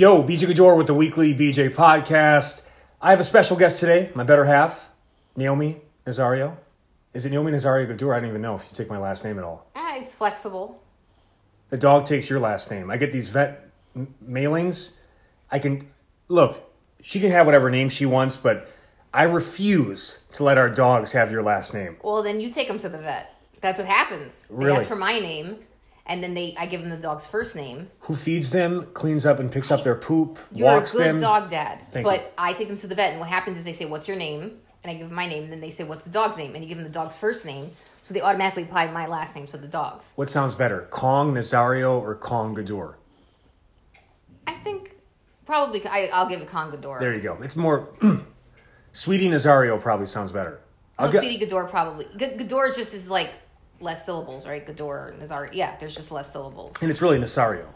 Yo, BJ Gaddour with the weekly BJ podcast. I have a special guest today, my better half, Naomi Nazario. Is it Naomi Nazario Gaddour? I don't even know if you take my last name at all. Ah, it's flexible. The dog takes your last name. I get these vet m- mailings. I can look. She can have whatever name she wants, but I refuse to let our dogs have your last name. Well, then you take them to the vet. That's what happens. They Really? ask for my name, and then they I give them the dog's first name. Who feeds them, cleans up and picks up their poop, You're walks a good them? dog dad. Thank but you. I take them to the vet, and what happens is they say, "What's your name?" And I give them my name, and then they say, "What's the dog's name?" And you give them the dog's first name, so they automatically apply my last name to the dogs. What sounds better, Kong Nazario or Kong Gaddour? I think probably I, I'll give it Congador. There you go. It's more. Sweetie Nazario probably sounds better. No, get- Sweetie Gaddour probably. Gaddour just is like less syllables, right? Gaddour, Nazar. Yeah, there's just less syllables. and it's really Nasario.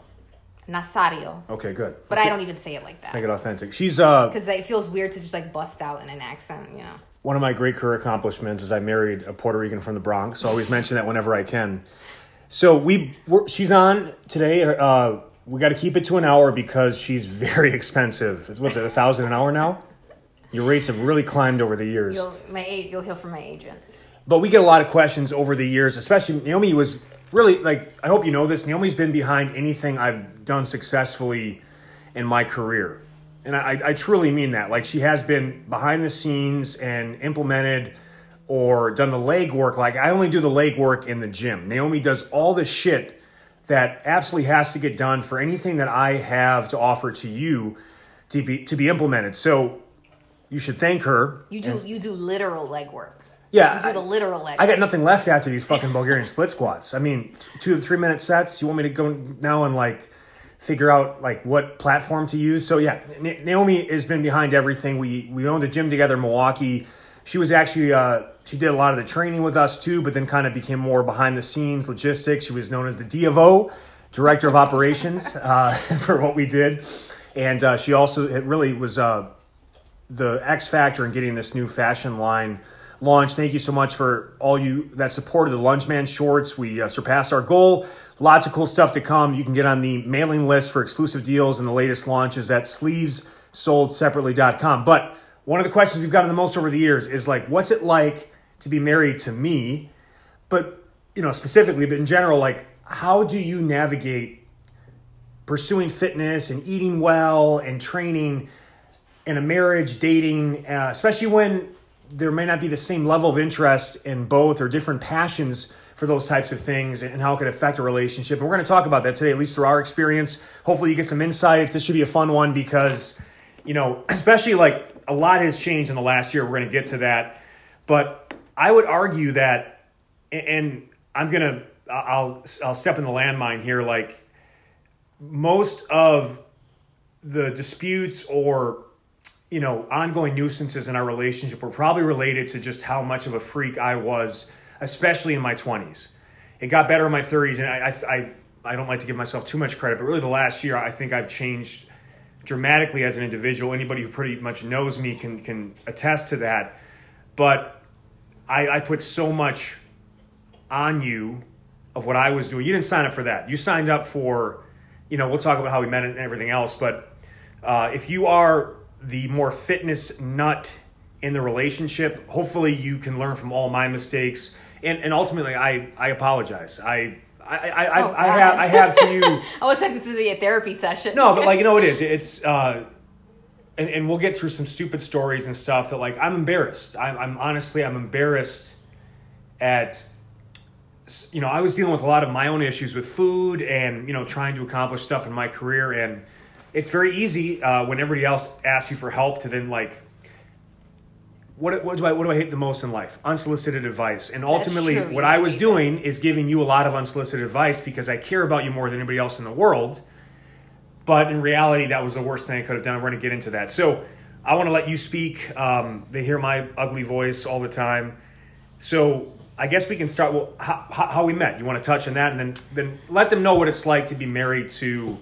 Nasario. Okay, good. But Let's I don't even say it like that. make it authentic. She's uh, because it feels weird to just like bust out in an accent, you know. one of my great career accomplishments is I married a Puerto Rican from the Bronx. So I always mention that whenever I can. So we we're, she's on today. Uh, we got to keep it to an hour because she's very expensive. What's it, a thousand an hour now? Your rates have really climbed over the years. You'll my you'll hear from my agent. But we get a lot of questions over the years, especially Naomi was really like I hope you know this. Naomi's been behind anything I've done successfully in my career. And I, I truly mean that. Like she has been behind the scenes and implemented or done the leg work. Like I only do the leg work in the gym. Naomi does all the shit that absolutely has to get done for anything that I have to offer to you to be to be implemented. So you should thank her. You do you do literal leg work. Yeah, do I- the literal leg. I got nothing left after these fucking Bulgarian split squats. I mean, two to three minute sets. You want me to go now and like figure out like what platform to use? So yeah, Naomi has been behind everything. We we owned a gym together in Milwaukee. She was actually uh, she did a lot of the training with us too, but then kind of became more behind the scenes logistics. She was known as the D of O, director of operations uh, for what we did, and uh, she also it really was. Uh, the X factor in getting this new fashion line launched. Thank you so much for all you that supported the Lunchman shorts. We uh, surpassed our goal. Lots of cool stuff to come. You can get on the mailing list for exclusive deals and the latest launches at sleevessoldseparately.com. But one of the questions we've gotten the most over the years is like, what's it like to be married to me? But, you know, specifically, but in general, like, how do you navigate pursuing fitness and eating well and training in a marriage, dating, uh, especially when there may not be the same level of interest in both or different passions for those types of things and how it could affect a relationship. And we're going to talk about that today, at least through our experience. Hopefully, you get some insights. This should be a fun one because, you know, especially like a lot has changed in the last year. We're going to get to that. But I would argue that, and I'm going to, I'll, I'll step in the landmine here. Like, most of the disputes or you know ongoing nuisances in our relationship were probably related to just how much of a freak I was, especially in my twenties. It got better in my thirties, and I, I I I don't like to give myself too much credit, but really the last year I think I've changed dramatically as an individual. Anybody who pretty much knows me can can attest to that. But I, I put so much on you of what I was doing. You didn't sign up for that. You signed up for, you know, we'll talk about how we met and everything else. But uh, if you are the more fitness nut in the relationship, hopefully you can learn from all my mistakes. And, and ultimately, I, I apologize. I I, I, I, Oh, I God. have I have to you. I was thinking this is a therapy session. No, but like you know, it is. It's uh, and and we'll get through some stupid stories and stuff that like I'm embarrassed. I'm, I'm honestly I'm embarrassed at you know I was dealing with a lot of my own issues with food and you know trying to accomplish stuff in my career and it's very easy uh, when everybody else asks you for help to then like. What, what do I what do I hate the most in life? Unsolicited advice. And ultimately, what I was doing is giving you a lot of unsolicited advice because I care about you more than anybody else in the world. But in reality, that was the worst thing I could have done. We're going to get into that. So I want to let you speak. Um, they hear my ugly voice all the time. So I guess we can start. Well, how, how how we met. You want to touch on that, and then then let them know what it's like to be married to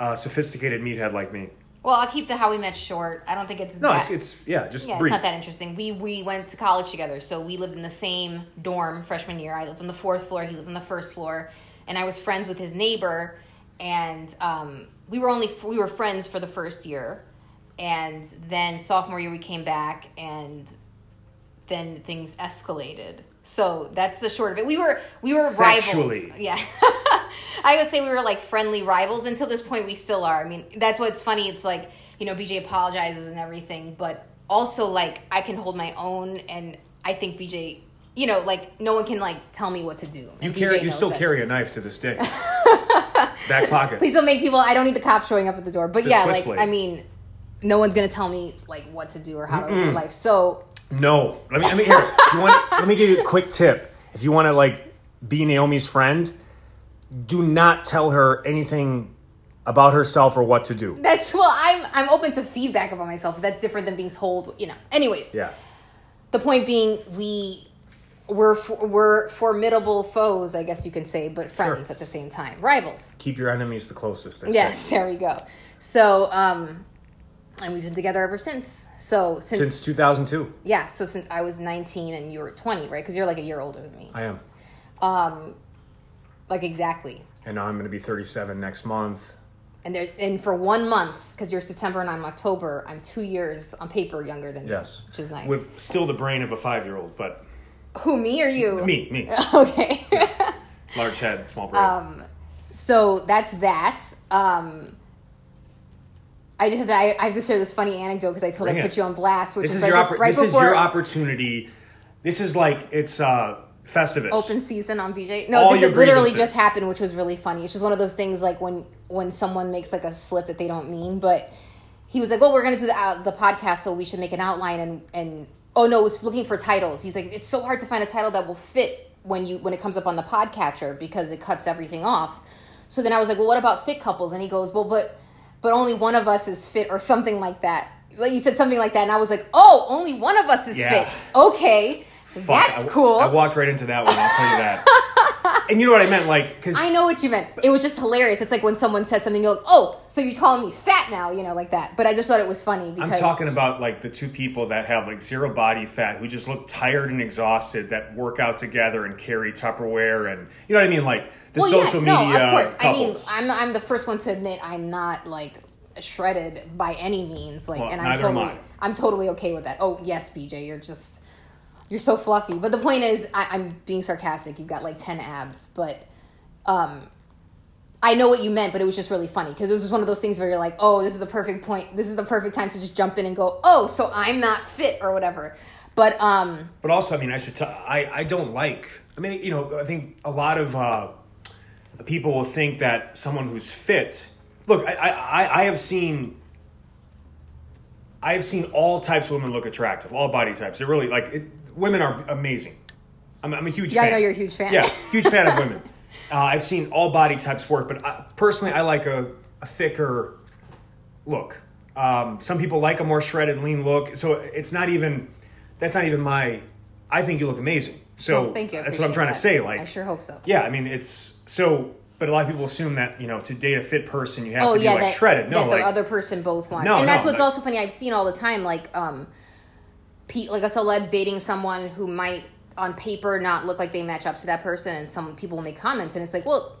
a sophisticated meathead like me. Well, I'll keep the how we met short. I don't think it's No, that, it's it's yeah, just yeah, brief. it's not that interesting. We we went to college together, so we lived in the same dorm freshman year. I lived on the fourth floor, he lived on the first floor, and I was friends with his neighbor. And um, we were only we were friends for the first year, and then sophomore year we came back, and then things escalated. So that's the short of it. We were we were Sexually. rivals. Yeah. I would say we were like friendly rivals until this point we still are. I mean, that's what's funny. It's like, you know, BJ apologizes and everything, but also like I can hold my own and I think BJ, you know, like no one can like tell me what to do. You carry, BJ you still carry a knife to this day. Back pocket. Please don't make people I don't need the cops showing up at the door. But It's yeah, like switchblade. I mean, no one's gonna tell me like what to do or how to live life. So No, let me let me hear. It. You want, let me give you a quick tip. If you want to like be Naomi's friend, do not tell her anything about herself or what to do. that's well, I'm I'm open to feedback about myself. That's different than being told, you know. Anyways, Yeah, the point being we we're we're formidable foes i guess you can say but friends Sure. at the same time rivals keep your enemies the closest. yes there we go so um and we've been together ever since. So since, Since 2002, yeah so since i was 19 and you were 20 right? Because you're like a year older than me. I am, um like exactly. And now I'm going to be 37 next month. and there and for one month because you're september and i'm october i'm two years on paper younger than Yes, you which is nice. With still the brain of a five-year-old, but who me or you? Me, me, okay. Large head, small brain. Um, so that's that. Um, I just I, I have to share this funny anecdote because I told Bring I it. put you on blast, which this is is right, your bef- oppor- right this is before your opportunity. This is like it's uh Festivus. open season on BJ. No, All this literally just happened, which was really funny. It's just one of those things like when when someone makes like a slip that they don't mean, but he was like, "Oh, we're gonna do the uh, the podcast, so we should make an outline." And and oh no, was looking for titles. He's like, "It's so hard to find a title that will fit when you when it comes up on the podcatcher because it cuts everything off." So then I was like, "Well, what about fit couples?" And he goes, "Well, but but only one of us is fit or something like that." Like you said something like that, and I was like, "Oh, only one of us is Yeah. fit." Okay. Fuck, That's I- cool. I walked right into that one. I'll tell you that. and you know what I meant, like because I know what you meant. It was just hilarious. It's like when someone says something, you're like, "Oh, so you're calling me fat now?" You know, like that. But I just thought it was funny because I'm talking about like the two people that have like zero body fat who just look tired and exhausted that work out together and carry Tupperware and you know what I mean, like the well, social yes, media no, of course. couples. I mean, I'm I'm the first one to admit I'm not like shredded by any means. Like, Well, and I'm totally. I'm totally okay with that. Oh yes, BJ, you're just you're so fluffy. But the point is, I, I'm being sarcastic. You've got like ten abs, but um. I know what you meant, but it was just really funny because it was just one of those things where you're like, "Oh, this is a perfect point. This is the perfect time to just jump in and go, oh, so I'm not fit or whatever." But um, But also, I mean, I should. tell, I, I don't like. I mean, you know, I think a lot of uh, people will think that someone who's fit. Look, I I, I- have seen. I have seen all types of women look attractive, all body types. They're really like it, women are amazing. I'm, I'm a huge Yeah, I know you're a huge fan. Yeah, huge fan of women. Uh, I've seen all body types work, but I, personally, I like a, a thicker look. Um, some people like a more shredded, lean look. So it's not even that's not even my. I think you look amazing. So thank you. I that's what I'm trying appreciate to say. Like, I sure hope so. yeah, I mean, it's so. But a lot of people assume that you know to date a fit person you have oh to be yeah, like that, shredded. No, that like the other person both want. No, and that's no, what's also funny. I've seen all the time, like um, like a celeb's dating someone who might on paper not look like they match up to that person, and some people will make comments, and it's like, well,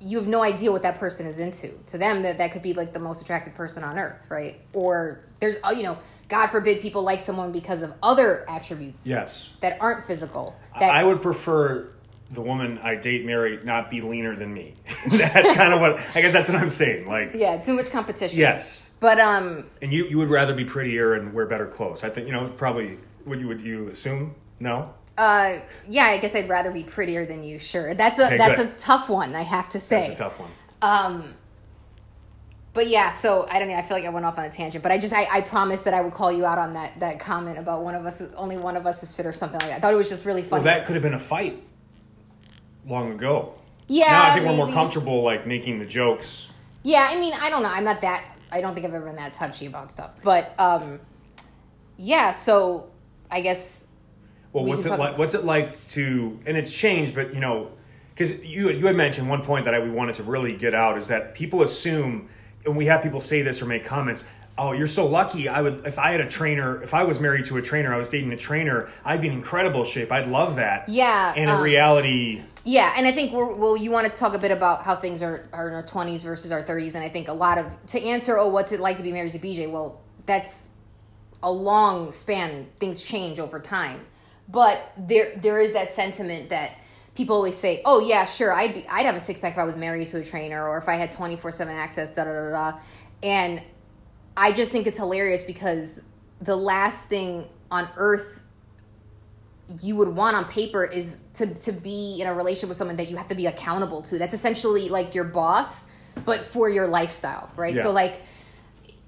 you have no idea what that person is into. To them, that that could be like the most attractive person on earth, right? Or there's, uh, you know, God forbid people like someone because of other attributes yes, that aren't physical. That I would prefer the woman I date, marry, not be leaner than me. that's kind of what I guess that's what I'm saying. Like, yeah, too much competition. yes, but um, and you you would rather be prettier and wear better clothes. I think you know probably. Would you would you assume no? Uh, yeah, I guess I'd rather be prettier than you. Sure, that's a Okay, that's good. a tough one. I have to say. That's a tough one. Um, but yeah, so I don't know. I feel like I went off on a tangent, but I just I, I promised that I would call you out on that that comment about one of us only one of us is fit or something like that. I thought it was just really funny. Well, that could have been a fight long ago. yeah, now I think we're more comfortable like making the jokes. Yeah, I mean, I don't know. I'm not that. I don't think I've ever been that touchy about stuff. But um, yeah. So I guess Well, We what's it like? What's it like to? And it's changed, but you know, because you you had mentioned one point that I we wanted to really get out is that people assume, and we have people say this or make comments. Oh, you're so lucky. I would if I had a trainer, if I was married to a trainer, I was dating a trainer, I'd be in incredible shape. I'd love that. Yeah, And in um, reality, Yeah, and I think we're, well, you want to talk a bit about how things are, are in our twenties versus our thirties, and I think a lot of to answer, oh, what's it like to be married to BJ? Well, that's a long span. Things change over time, but there there is that sentiment that people always say, oh yeah, sure, I'd be, I'd have a six pack if I was married to a trainer, or if I had twenty four seven access, da da da da, and I just think it's hilarious because the last thing on earth you would want on paper is to to be in a relationship with someone that you have to be accountable to. That's essentially like your boss, but for your lifestyle, right? Yeah. So like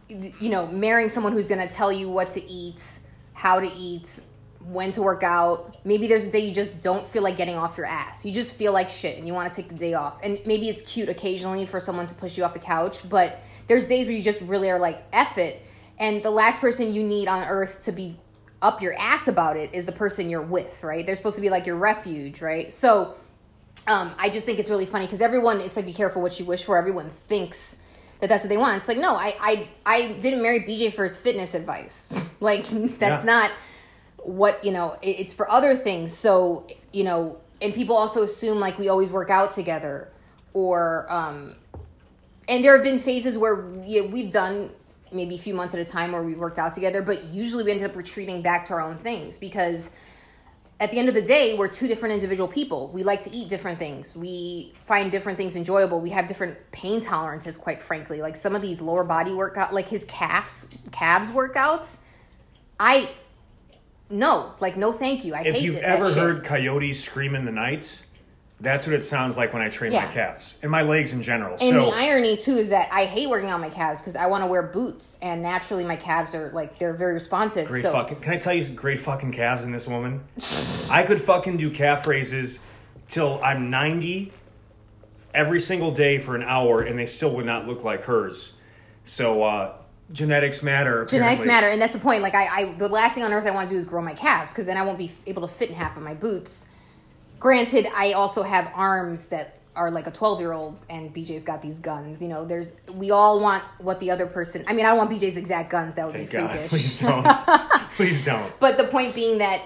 you know, marrying someone who's going to tell you what to eat, how to eat, when to work out. Maybe there's a day you just don't feel like getting off your ass. You just feel like shit and you want to take the day off. And maybe it's cute occasionally for someone to push you off the couch, but there's days where you just really are like, F it. And the last person you need on earth to be up your ass about it is the person you're with, right? They're supposed to be like your refuge, right? So um, I just think it's really funny because everyone, it's like, be careful what you wish for. Everyone thinks that that's what they want. It's like, no, I, I, I didn't marry BJ for his fitness advice. like, that's Yeah. not what, you know, it, it's for other things. So, you know, and people also assume like we always work out together or, um, and there have been phases where we, we've done maybe a few months at a time where we've worked out together, but usually we ended up retreating back to our own things because at the end of the day, we're two different individual people. We like to eat different things. We find different things enjoyable. We have different pain tolerances, quite frankly. Like some of these lower body workout, like his calves, calves workouts, I no, like no, thank you. I If you've it, ever heard coyotes scream in the night, that's what it sounds like when I train Yeah. my calves and my legs in general. And so the irony too is that I hate working on my calves because I want to wear boots, and naturally my calves are like they're very responsive. great so fucking. Can I tell you some great fucking calves in this woman? I could fucking do calf raises till I'm 90 every single day for an hour, and they still would not look like hers. So uh, genetics matter. genetics matter, and that's the point. Like I, I, the last thing on earth I want to do is grow my calves because then I won't be able to fit in half of my boots. Granted, I also have arms that are like a 12 year old's and BJ's got these guns. You know, there's we all want what the other person. I mean, I don't want BJ's exact guns. That would Thank be God. freakish. Please don't. Please don't. But the point being that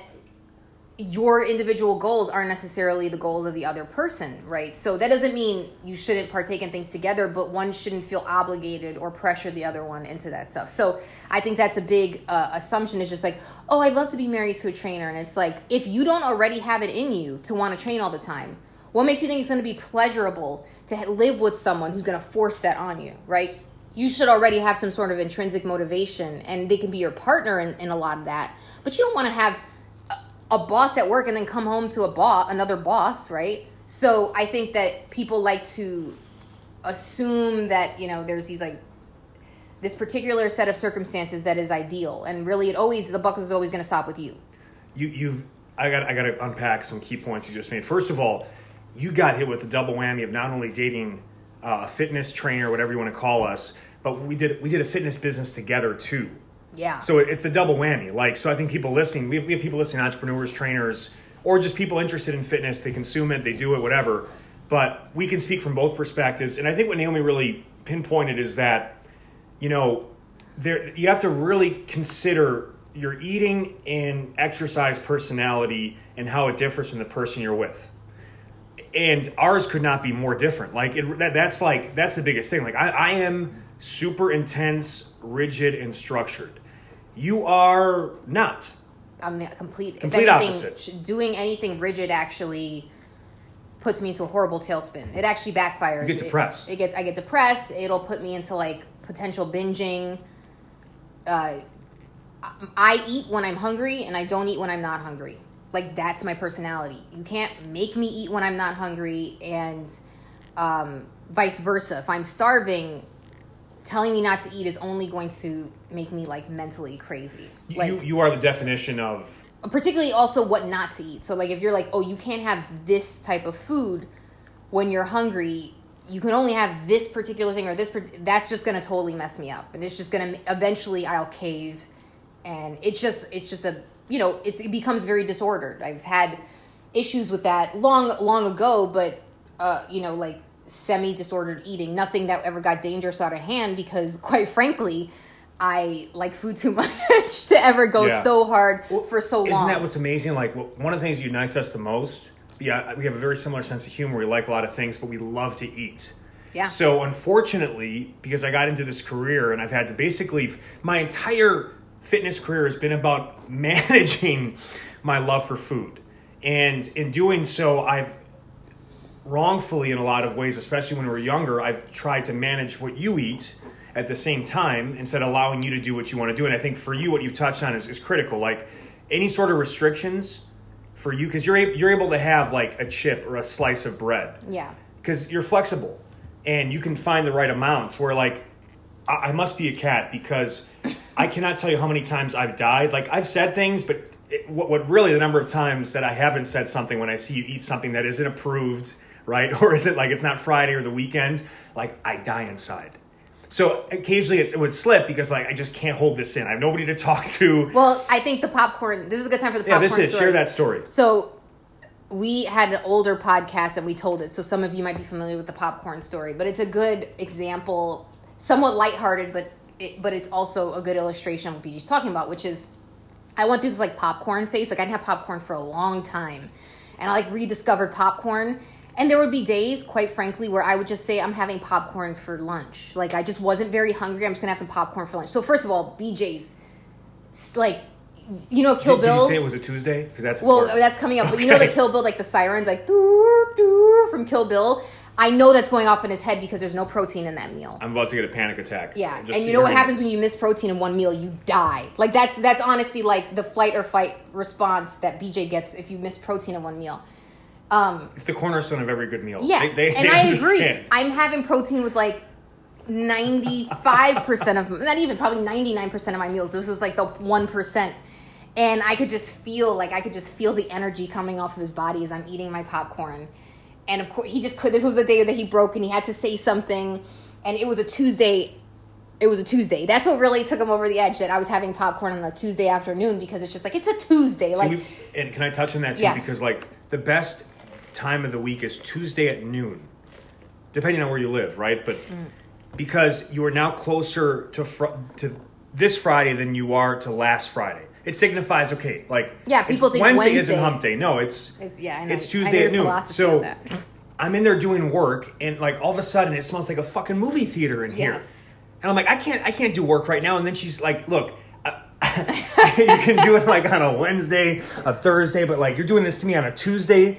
your individual goals aren't necessarily the goals of the other person, right? So that doesn't mean you shouldn't partake in things together, but one shouldn't feel obligated or pressure the other one into that stuff. So I think that's a big uh, assumption. It's just like, oh, I'd love to be married to a trainer, and it's like if you don't already have it in you to want to train all the time, what makes you think it's going to be pleasurable to live with someone who's going to force that on you, right? You should already have some sort of intrinsic motivation, and they can be your partner in, in a lot of that. But you don't want to have a boss at work and then come home to a boss, another boss, right? So I think that people like to assume that you know there's these like this particular set of circumstances that is ideal, and really it always the buck is always going to stop with you. you, you've I got I got to unpack some key points you just made. First of all, you got hit with the double whammy of not only dating uh, a fitness trainer, whatever you want to call us, but we did we did a fitness business together too. Yeah. So it- it's a double whammy. Like so, I think people listening, we have, we have people listening, entrepreneurs, trainers, or just people interested in fitness. They consume it, they do it, whatever. But we can speak from both perspectives, and I think what Naomi really pinpointed is that you know, there you have to really consider your eating and exercise personality and how it differs from the person you're with. And ours could not be more different. Like it, that, that's like that's the biggest thing. Like I, I am super intense, rigid, and structured. You are not. I'm the complete. Complete if anything, opposite. doing anything rigid actually puts me into a horrible tailspin. It actually backfires. You get It- depressed. It, gets. I get depressed. It'll put me into like potential binging. Uh, I eat when I'm hungry, and I don't eat when I'm not hungry. Like that's my personality. You can't make me eat when I'm not hungry, and um, vice versa. If I'm starving, telling me not to eat is only going to make me like mentally crazy. You- Like you you are the definition of particularly also what not to eat. So like if you're like, oh, you can't have this type of food when you're hungry, you can only have this particular thing or this. par- That's just gonna totally mess me up, and it's just gonna eventually I'll cave, and it's just it's just a you know it's, it becomes very disordered. I've had issues with that long long ago, but uh, you know like semi disordered eating, nothing that ever got dangerous out of hand because quite frankly. I like food too much to ever go Yeah. so hard for so long. Isn't that what's amazing? Like one of the things that unites us the most yeah, we have a very similar sense of humor. We like a lot of things, but we love to eat. Yeah. So unfortunately, because I got into this career and I've had to basically my entire fitness career has been about managing my love for food. And in doing so, I've wrongfully in a lot of ways, especially when we we're younger, I've tried to manage what you eat at the same time instead of allowing you to do what you want to do. And I think for you, what you've touched on is, is critical. Like any sort of restrictions for you, because you're, you're able to have like a chip or a slice of bread Yeah. because you're flexible and you can find the right amounts where like I, I must be a cat because i cannot tell you how many times i've died like i've said things but it, what, what really the number of times that i haven't said something when i see you eat something that isn't approved right or is it like it's not friday or the weekend like i die inside so occasionally it's, it would slip because like i just can't hold this in i have nobody to talk to Well, I think the popcorn. This is a good time for the yeah popcorn. this is story. share that story So we had an older podcast and we told it. So some of you might be familiar with the popcorn story, but it's a good example, somewhat lighthearted, but it, but it's also a good illustration of what BG's talking about, which is I went through this like popcorn phase. Like I didn't have popcorn for a long time, and I like rediscovered popcorn. And there would be days, quite frankly, where I would just say I'm having popcorn for lunch. Like I just wasn't very hungry. I'm just gonna have some popcorn for lunch. So first of all, BJ's, like, you know, Kill did, Bill. did you say it was a tuesday because that's Well, important. that's coming up. But you know the Kill Bill, like the sirens, like doo, doo, from Kill Bill. I know that's going off in his head because there's no protein in that meal. i'm about to get a panic attack Yeah, Just and you know what happens when you miss protein in one meal? You die. Like that's that's honestly like the flight or fight response that BJ gets if you miss protein in one meal. Um, It's the cornerstone of every good meal. yeah, They- they- and they I agree. I'm having protein with like 95% of not even probably 99% of my meals. This was like the 1%. And I could just feel like I could just feel the energy coming off of his body as I'm eating my popcorn. And of course, he just could. This was the day that he broke and he had to say something. And it was a Tuesday. It was a Tuesday. That's what really took him over the edge that I was having popcorn on a Tuesday afternoon because it's just like, it's a Tuesday. See, like, and can I touch on that too? Yeah. Because like the best time of the week is Tuesday at noon, depending on where you live, right? But Mm. because you are now closer to fr- to this Friday than you are to last Friday. It signifies okay, like Yeah, people think Wednesday, isn't Wednesday- hump day. No, it's It's- yeah, I know. it's Tuesday at noon. So. I'm in there doing work, and like all of a sudden it smells like a fucking movie theater in here. Yes. And I'm like, I can't, I can't do work right now. And then she's like, look, uh, you can do it like on a Wednesday, a Thursday, but like you're doing this to me on a Tuesday.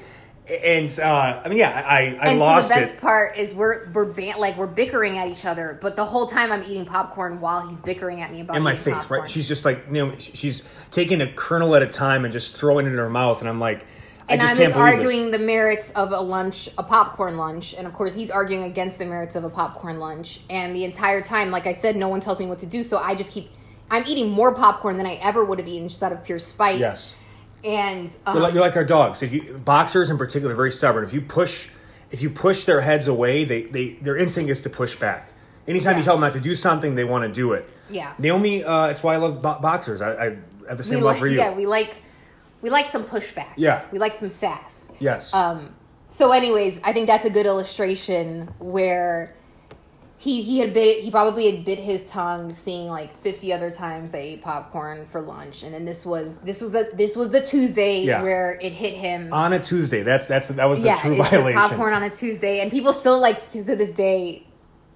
And uh, I mean, yeah, I, I and lost so the best it. part is we're we're ban- like we're bickering at each other, but the whole time I'm eating popcorn while he's bickering at me about in my face, popcorn. right? She's just like, you know, she's taking a kernel at a time and just throwing it in her mouth, and I'm like, I and just I'm can't just believe arguing this. the merits of a lunch, a popcorn lunch, and of course he's arguing against the merits of a popcorn lunch. And the entire time, like I said, no one tells me what to do, so I just keep. I'm eating more popcorn than I ever would have eaten just out of pure spite. Yes, And um, you're like, you're like our dogs. If you boxers in particular, are very stubborn. If you push, if you push their heads away, they, they their instinct is to push back. Anytime you tell them not to do something, they want to do it. Yeah. Naomi, uh, it's why I love bo- boxers. I, I have the same we love like, for you. yeah, we like we like some pushback. Yeah. we like some sass. yes. Um, so, anyways, I think that's a good illustration where he he had bit he probably had bit his tongue seeing like 50 other times I ate popcorn for lunch and then this was this was the this was the Tuesday Yeah. where it hit him on a Tuesday. That's that's that was the yeah true violation. popcorn on a Tuesday and people still like to this day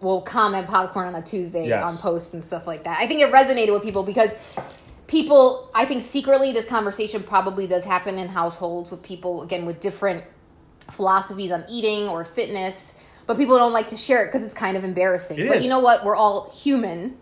will comment popcorn on a Tuesday Yes. on posts and stuff like that I think it resonated with people because people I think secretly this conversation probably does happen in households with people again with different philosophies on eating or fitness, but people don't like to share it because it's kind of embarrassing. It but is. you know what? We're all human.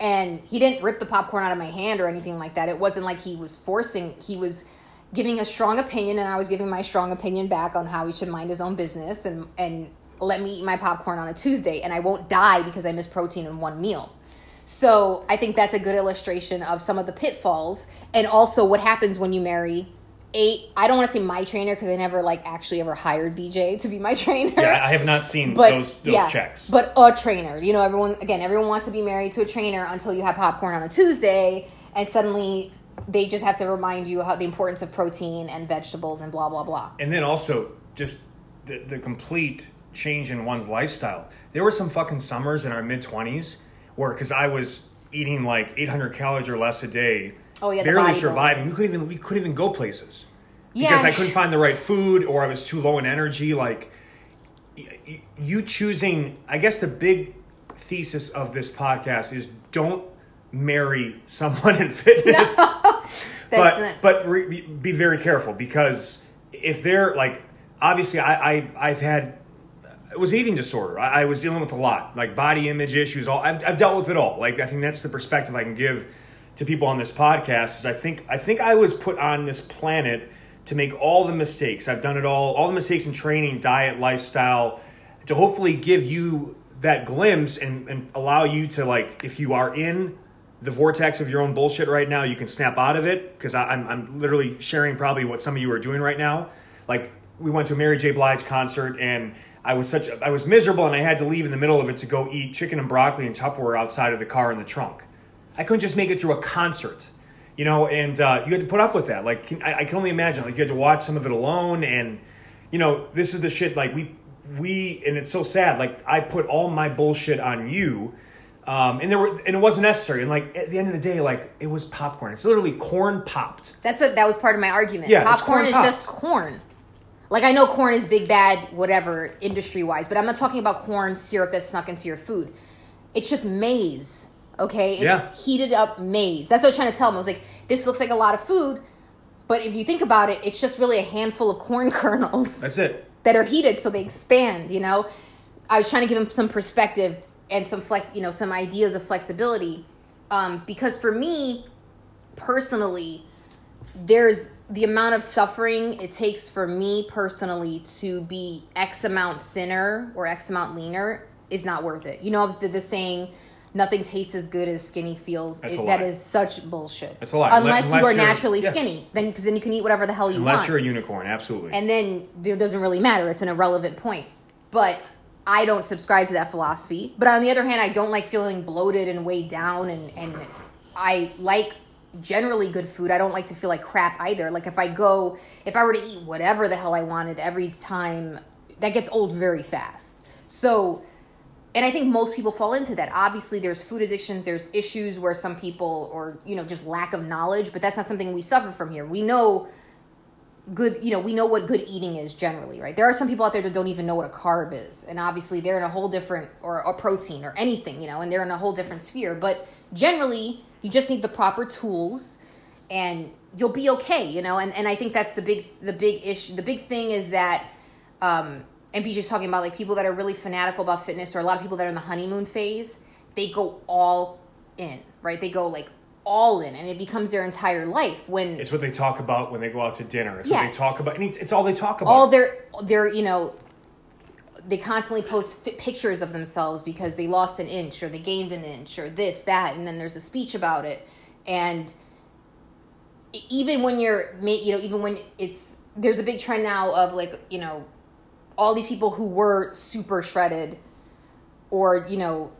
And he didn't rip the popcorn out of my hand or anything like that. It wasn't like he was forcing, he was giving a strong opinion, and I was giving my strong opinion back on how he should mind his own business and, and let me eat my popcorn on a Tuesday. And I won't die because I miss protein in one meal. So I think that's a good illustration of some of the pitfalls and also what happens when you marry a I don't want to say my trainer because I never like actually ever hired BJ to be my trainer. yeah, I have not seen but those those yeah, checks. But a trainer, you know, everyone again, everyone wants to be married to a trainer until you have popcorn on a Tuesday, and suddenly they just have to remind you how the importance of protein and vegetables and blah blah blah. and then also just the, the complete change in one's lifestyle. There were some fucking summers in our mid twenties where because I was eating like 800 calories or less a day, Oh, yeah, barely surviving. We couldn't even we couldn't even go places. yeah. because I couldn't find the right food or I was too low in energy. Like you choosing, I guess the big thesis of this podcast is don't marry someone in fitness. but not- but re- be very careful because if they're like obviously I, I I've had it was eating disorder. I, I was dealing with a lot, like body image issues. All I've, I've dealt with it all. Like I think that's the perspective I can give to people on this podcast. Is I think I think I was put on this planet to make all the mistakes. I've done it all. All the mistakes in training, diet, lifestyle, to hopefully give you that glimpse and, and allow you to like if you are in the vortex of your own bullshit right now, you can snap out of it because I'm, I'm literally sharing probably what some of you are doing right now. Like we went to a Mary J. Blige concert and I was such I was miserable and I had to leave in the middle of it to go eat chicken and broccoli and Tupperware outside of the car in the trunk. I couldn't just make it through a concert, you know, and uh, you had to put up with that. Like can, I, I can only imagine, like you had to watch some of it alone, and you know, this is the shit. Like we we and it's so sad. Like I put all my bullshit on you. Um, and there were, and it wasn't necessary. And like at the end of the day, like it was popcorn. It's literally corn popped. That's what that was part of my argument. Yeah, popcorn corn is just corn. Like I know corn is big bad, whatever industry wise, but I'm not talking about corn syrup that's snuck into your food. It's just maize. Okay, it's Yeah. heated up maize. That's what I was trying to tell him. I was like, this looks like a lot of food, but if you think about it, it's just really a handful of corn kernels That's it. that are heated so they expand. You know, I was trying to give him some perspective and some flex, you know, some ideas of flexibility, um, because for me personally, there's the amount of suffering it takes for me personally to be X amount thinner or X amount leaner is not worth it. You know, the, the saying, nothing tastes as good as skinny feels. It- lie. is such bullshit. That's a lie. Unless, Unless you are naturally yes. skinny, then because then you can eat whatever the hell you Unless want Unless you're a unicorn, absolutely. and then it doesn't really matter. It's an irrelevant point. But I don't subscribe to that philosophy. But on the other hand, I don't like feeling bloated and weighed down, and and I like generally good food. I don't like to feel like crap either. Like if I go, if I were to eat whatever the hell I wanted every time, that gets old very fast. So and I think most people fall into that. Obviously, there's food addictions, there's issues where some people, or you know, just lack of knowledge, but that's not something we suffer from here. We know good, you know, we know what good eating is generally, right? There are some people out there that don't even know what a carb is, and obviously they're in a whole different, or a protein, or anything, you know, and they're in a whole different sphere. But generally, you just need the proper tools, and you'll be okay, you know. And and I think that's the big, the big issue. The big thing is that. Um, and BJ's talking about like people that are really fanatical about fitness or a lot of people that are in the honeymoon phase, they go all in, right? They go like all in and it becomes their entire life when it's what they talk about when they go out to dinner. It's Yes. what they talk about. And it's, all they talk about. all their their you know they constantly post pictures of themselves because they lost an inch or they gained an inch or this that and then there's a speech about it and even when you're you know even when it's there's a big trend now of like you know all these people who were super shredded or you know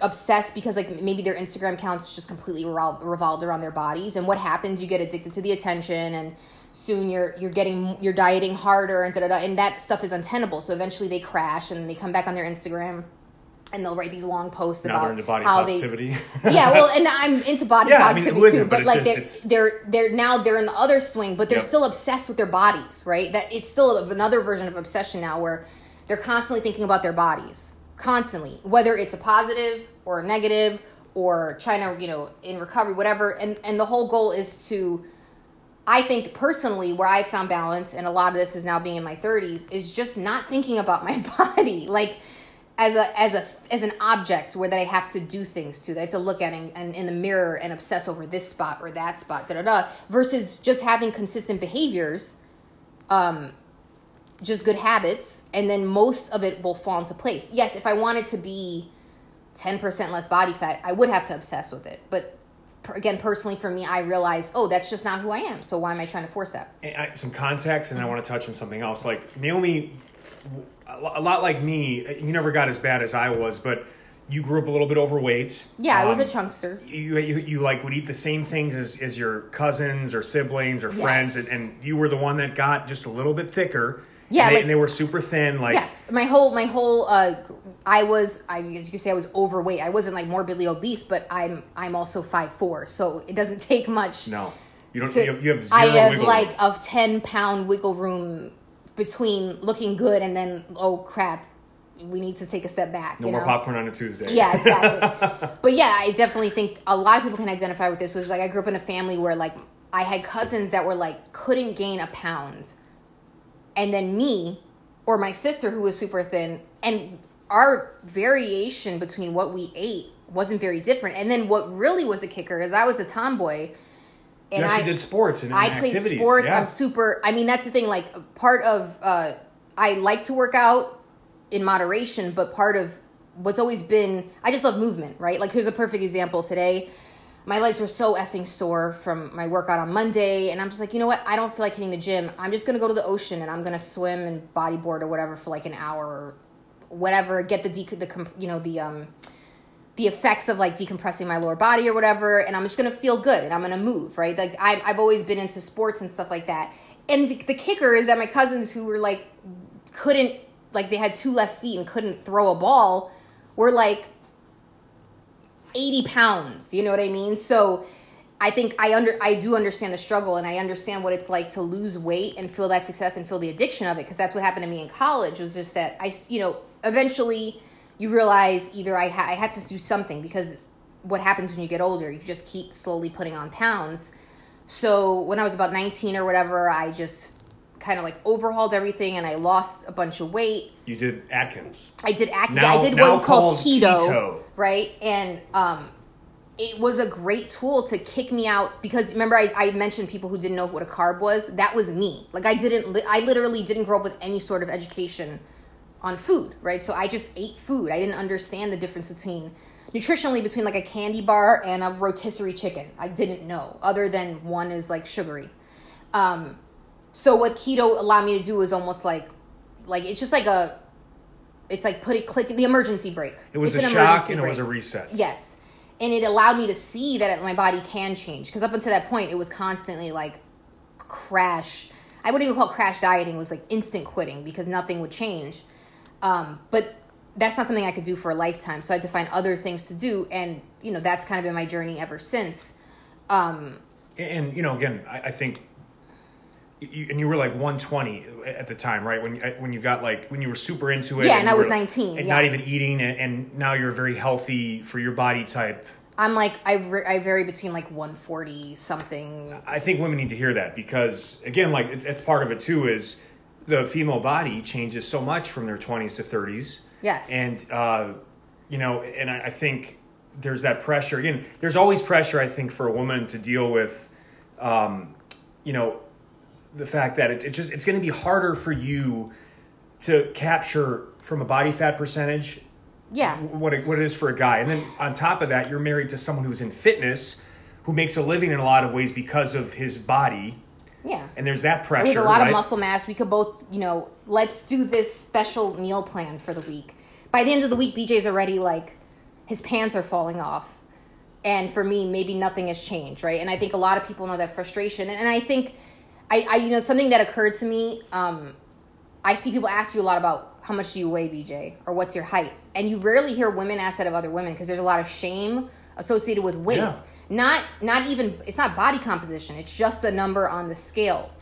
obsessed because like maybe their Instagram accounts just completely revol- revolved around their bodies. And what happens you get addicted to the attention and soon you're you're getting you're dieting harder and da da da. And that stuff is untenable. So eventually they crash and they come back on their Instagram and they'll write these long posts now about they're into body how positivity. they yeah well and I'm into body Yeah, I mean, who isn't, too but but like just- they're, they're they're now they're in the other swing but they're Yep. still obsessed with their bodies right that it's still another version of obsession now where they're constantly thinking about their bodies constantly whether it's a positive or a negative or trying to you know in recovery whatever and and the whole goal is to i think personally where i found balance and a lot of this is now being in my 30s is just not thinking about my body like as a as a as an object where that i have to do things to. That i have to look at and, and in the mirror and obsess over this spot or that spot da da da versus just having consistent behaviors um just good habits and then most of it will fall into place. Yes if i wanted to be 10% less body fat i would have to obsess with it but again personally for me i realized oh that's just not who i am so why am i trying to force that And I- some context, and I want to touch on something else. Like Naomi, a lot like me, you never got as bad as I was, but you grew up a little bit overweight. yeah i was a Um, chunksters You, you, you like would eat the same things as, as your cousins or siblings or friends, Yes. and, and you were the one that got just a little bit thicker. Yeah, and they, like- and they were super thin. Like yeah my whole my whole uh i was i as you could say i was overweight i wasn't like morbidly obese but i'm i'm also five four so it doesn't take much no, You don't. to- you, have, you have zero I have like room. a ten pound wiggle room between looking good and then oh crap, we need to take a step back. no you more know? popcorn on a Tuesday. Yeah, exactly. but yeah, I definitely think a lot of people can identify with this. Was like I grew up in a family where like I had cousins that were like couldn't gain a pound, and then me or my sister who was super thin, and our variation between what we ate wasn't very different. And then what really was the kicker is I was a tomboy. And I, did sports and, I and played sports. Yeah. I'm super. I mean, that's the thing. Like part of uh, I like to work out in moderation, but part of what's always been I just love movement. Right. Like here's a perfect example. Today, my legs were so effing sore from my workout on Monday, and I'm just like, you know what? I don't feel like hitting the gym. I'm just gonna go to the ocean and I'm gonna swim and bodyboard or whatever for like an hour or whatever. Get the dec- the you know the um the effects of like decompressing my lower body or whatever and i'm just gonna feel good and i'm gonna move right like I, i've always been into sports and stuff like that and the, the kicker is that my cousins who were like couldn't like they had two left feet and couldn't throw a ball were like 80 pounds you know what i mean? So i think i under i do understand the struggle and i understand what it's like to lose weight and feel that success and feel the addiction of it because that's what happened to me in college was just that I you know eventually you realize either I, ha- I have to do something because what happens when you get older you just keep slowly putting on pounds. So when i was about 19 or whatever i just kind of like overhauled everything and i lost a bunch of weight You did Atkins. I did act. Now- I did what we call called keto, keto. right? And um, it was a great tool to kick me out because remember I, I mentioned people who didn't know what a carb was. That was me. Like I didn't. I literally didn't grow up with any sort of education on food, right? So I just ate food. I didn't understand the difference between nutritionally between like a candy bar and a rotisserie chicken. I didn't know other than one is like sugary. Um, so what keto allowed me to do was almost like like it's just like a it's like put it click the emergency brake. It was It's a an shock and it was a reset. Yes. And it allowed me to see that my body can change. Because up until that point, it was constantly like crash. I wouldn't even call it crash dieting. It was like instant quitting because nothing would change. Um, but that's not something I could do for a lifetime. So I had to find other things to do. And, you know, that's kind of been my journey ever since. Um, And you know, again, I, I think, you, and you were like 120 at the time, right? When you, when you got like when you were super into it, Yeah, and I was were- 19, and yeah. not even eating, and, and now you're very healthy for your body type. I'm like, I, re- I vary between like 140 something. I think women need to hear that because again, like it's, it's part of it too. Is the female body changes so much from their 20s to 30s. Yes. and uh, you know, and I, I think there's that pressure. Again, there's always pressure. I think for a woman to deal with, um, you know, the fact that it, it just it's going to be harder for you to capture from a body fat percentage Yeah. what it, what it is for a guy. And then on top of that, you're married to someone who's in fitness, who makes a living in a lot of ways because of his body. Yeah. And there's that pressure. There's a lot right? of muscle mass. We could both, you know, let's do this special meal plan for the week. By the end of the week, BJ's already like, his pants are falling off. And for me, maybe nothing has changed, right? And I think a lot of people know that frustration. And, and I think, I, I, you know, something that occurred to me, um, I see people ask you a lot about how much do you weigh, BJ, or what's your height, and you rarely hear women ask that of other women because there's a lot of shame associated with weight. Yeah. Not, not even it's not body composition. It's just the number on the scale,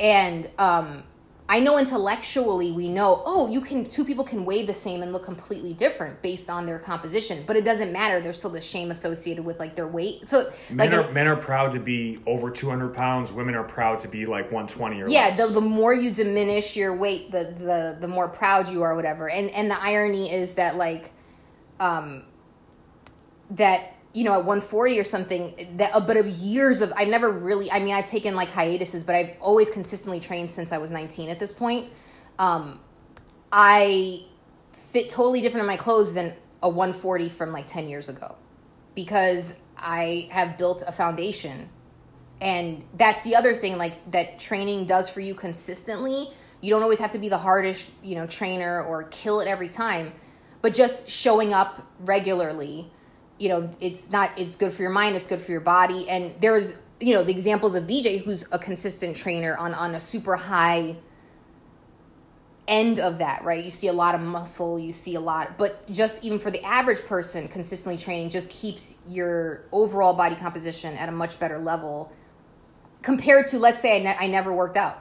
and um, I know intellectually we know. Oh, you can two people can weigh the same and look completely different based on their composition, but it doesn't matter. There's still the shame associated with like their weight. So Men like are men are proud to be over 200 pounds. Women are proud to be like 120 or yeah less. the, the more you diminish your weight the, the the more proud you are whatever and and the irony is that like um that you know at 140 or something that a bit of years of i've never really i mean i've taken like hiatuses but i've always consistently trained since i was 19 at this point. Um i fit totally different in my clothes than a 140 from like 10 years ago because i have built a foundation. And that's the other thing like that training does for you consistently. You don't always have to be the hardest you know trainer or kill it every time but just showing up regularly you know it's not it's good for your mind it's good for your body and there's you know the examples of bj who's a consistent trainer on on a super high end of that right you see a lot of muscle you see a lot but just even for the average person consistently training just keeps your overall body composition at a much better level compared to let's say I, ne- I never worked out.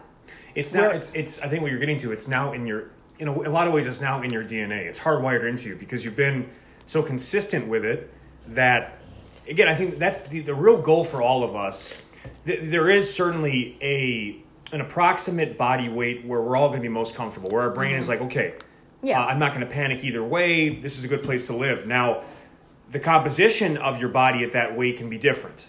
It's now. Where- It's. It's. I think what you're getting to. It's now in your. In a, a lot of ways, it's now in your DNA. It's hardwired into you because you've been so consistent with it that. Again, I think that's the, the real goal for all of us. Th- there is certainly a an approximate body weight where we're all going to be most comfortable. Where our brain is like, okay, Yeah. uh, I'm not going to panic either way. This is a good place to live. Now, the composition of your body at that weight can be different.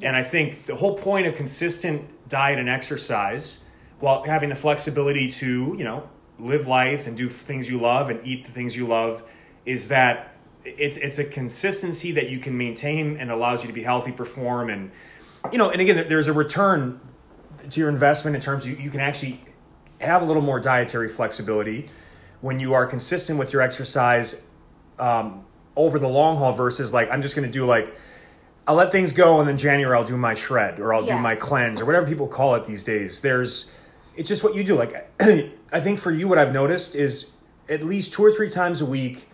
And I think the whole point of consistent diet and exercise, while having the flexibility to, you know, live life and do things you love and eat the things you love, is that it's it's a consistency that you can maintain and allows you to be healthy, perform, and you know, and again, there's a return to your investment in terms of you, you can actually have a little more dietary flexibility when you are consistent with your exercise um, over the long haul versus like I'm just going to do like I'll let things go and then January I'll do my shred or I'll Yeah. do my cleanse or whatever people call it these days. There's it's just what you do. Like I think for you, what I've noticed is at least two or three times a week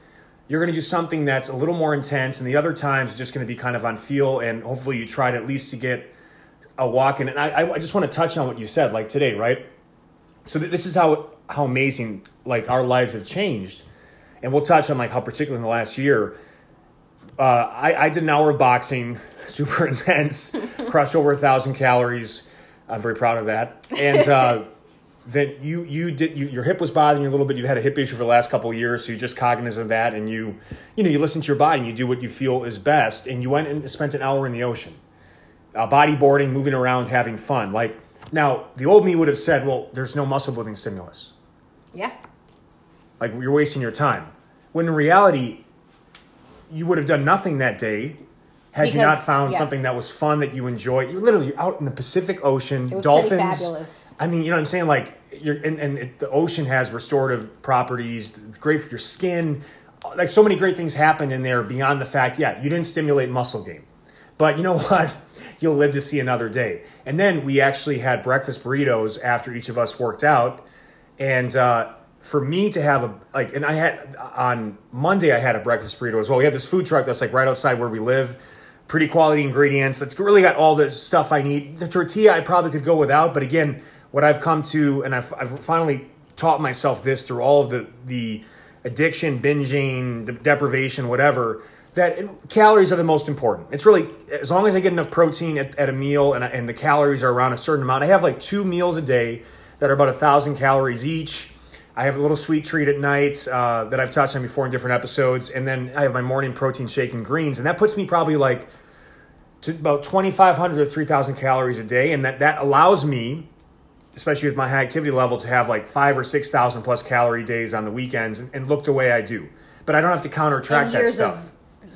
you're going to do something that's a little more intense, and the other times it's just going to be kind of on feel, and hopefully you tried at least to get a walk in. And I, I- just want to touch on what you said, like today, right? So th- this is how how amazing like our lives have changed, and we'll touch on like how particularly in the last year. Uh, I, I did an hour of boxing, super intense, crushed over a thousand calories. I'm very proud of that. And uh, then you you did you, your hip was bothering you a little bit. You had a hip issue for the last couple of years, so you're just cognizant of that, and you you know you listen to your body and you do what you feel is best. And you went and spent an hour in the ocean, uh, bodyboarding, moving around, having fun. Like now, the old me would have said, "Well, there's no muscle building stimulus." Yeah. like you're wasting your time. When in reality, you would have done nothing that day had you not found yeah. something that was fun that you enjoy. You're literally out in the Pacific Ocean, It was dolphins. I mean, you know what I'm saying? Like, you're and, and it, the ocean has restorative properties, great for your skin. Like so many great things happen in there beyond the fact, yeah, you didn't stimulate muscle gain. But you know what? You'll live to see another day. And then we actually had breakfast burritos after each of us worked out. And uh, for me to have a, like, and I had, on Monday, I had a breakfast burrito as well. We have this food truck that's like right outside where we live. Pretty quality ingredients. It's really got all the stuff I need. The tortilla I probably could go without. But again, what I've come to, and I've, I've finally taught myself this through all of the, the addiction, binging, the deprivation, whatever, that calories are the most important. It's really, as long as I get enough protein at, at a meal and, and the calories are around a certain amount, I have like two meals a day that are about a thousand calories each. I have a little sweet treat at night uh, that I've touched on before in different episodes. And then I have my morning protein shake and greens. And that puts me probably like to about 2,500 to 3,000 calories a day. And that, that allows me, especially with my high activity level, to have like five or 6,000 plus calorie days on the weekends and, and look the way I do. But I don't have to counter track that stuff. of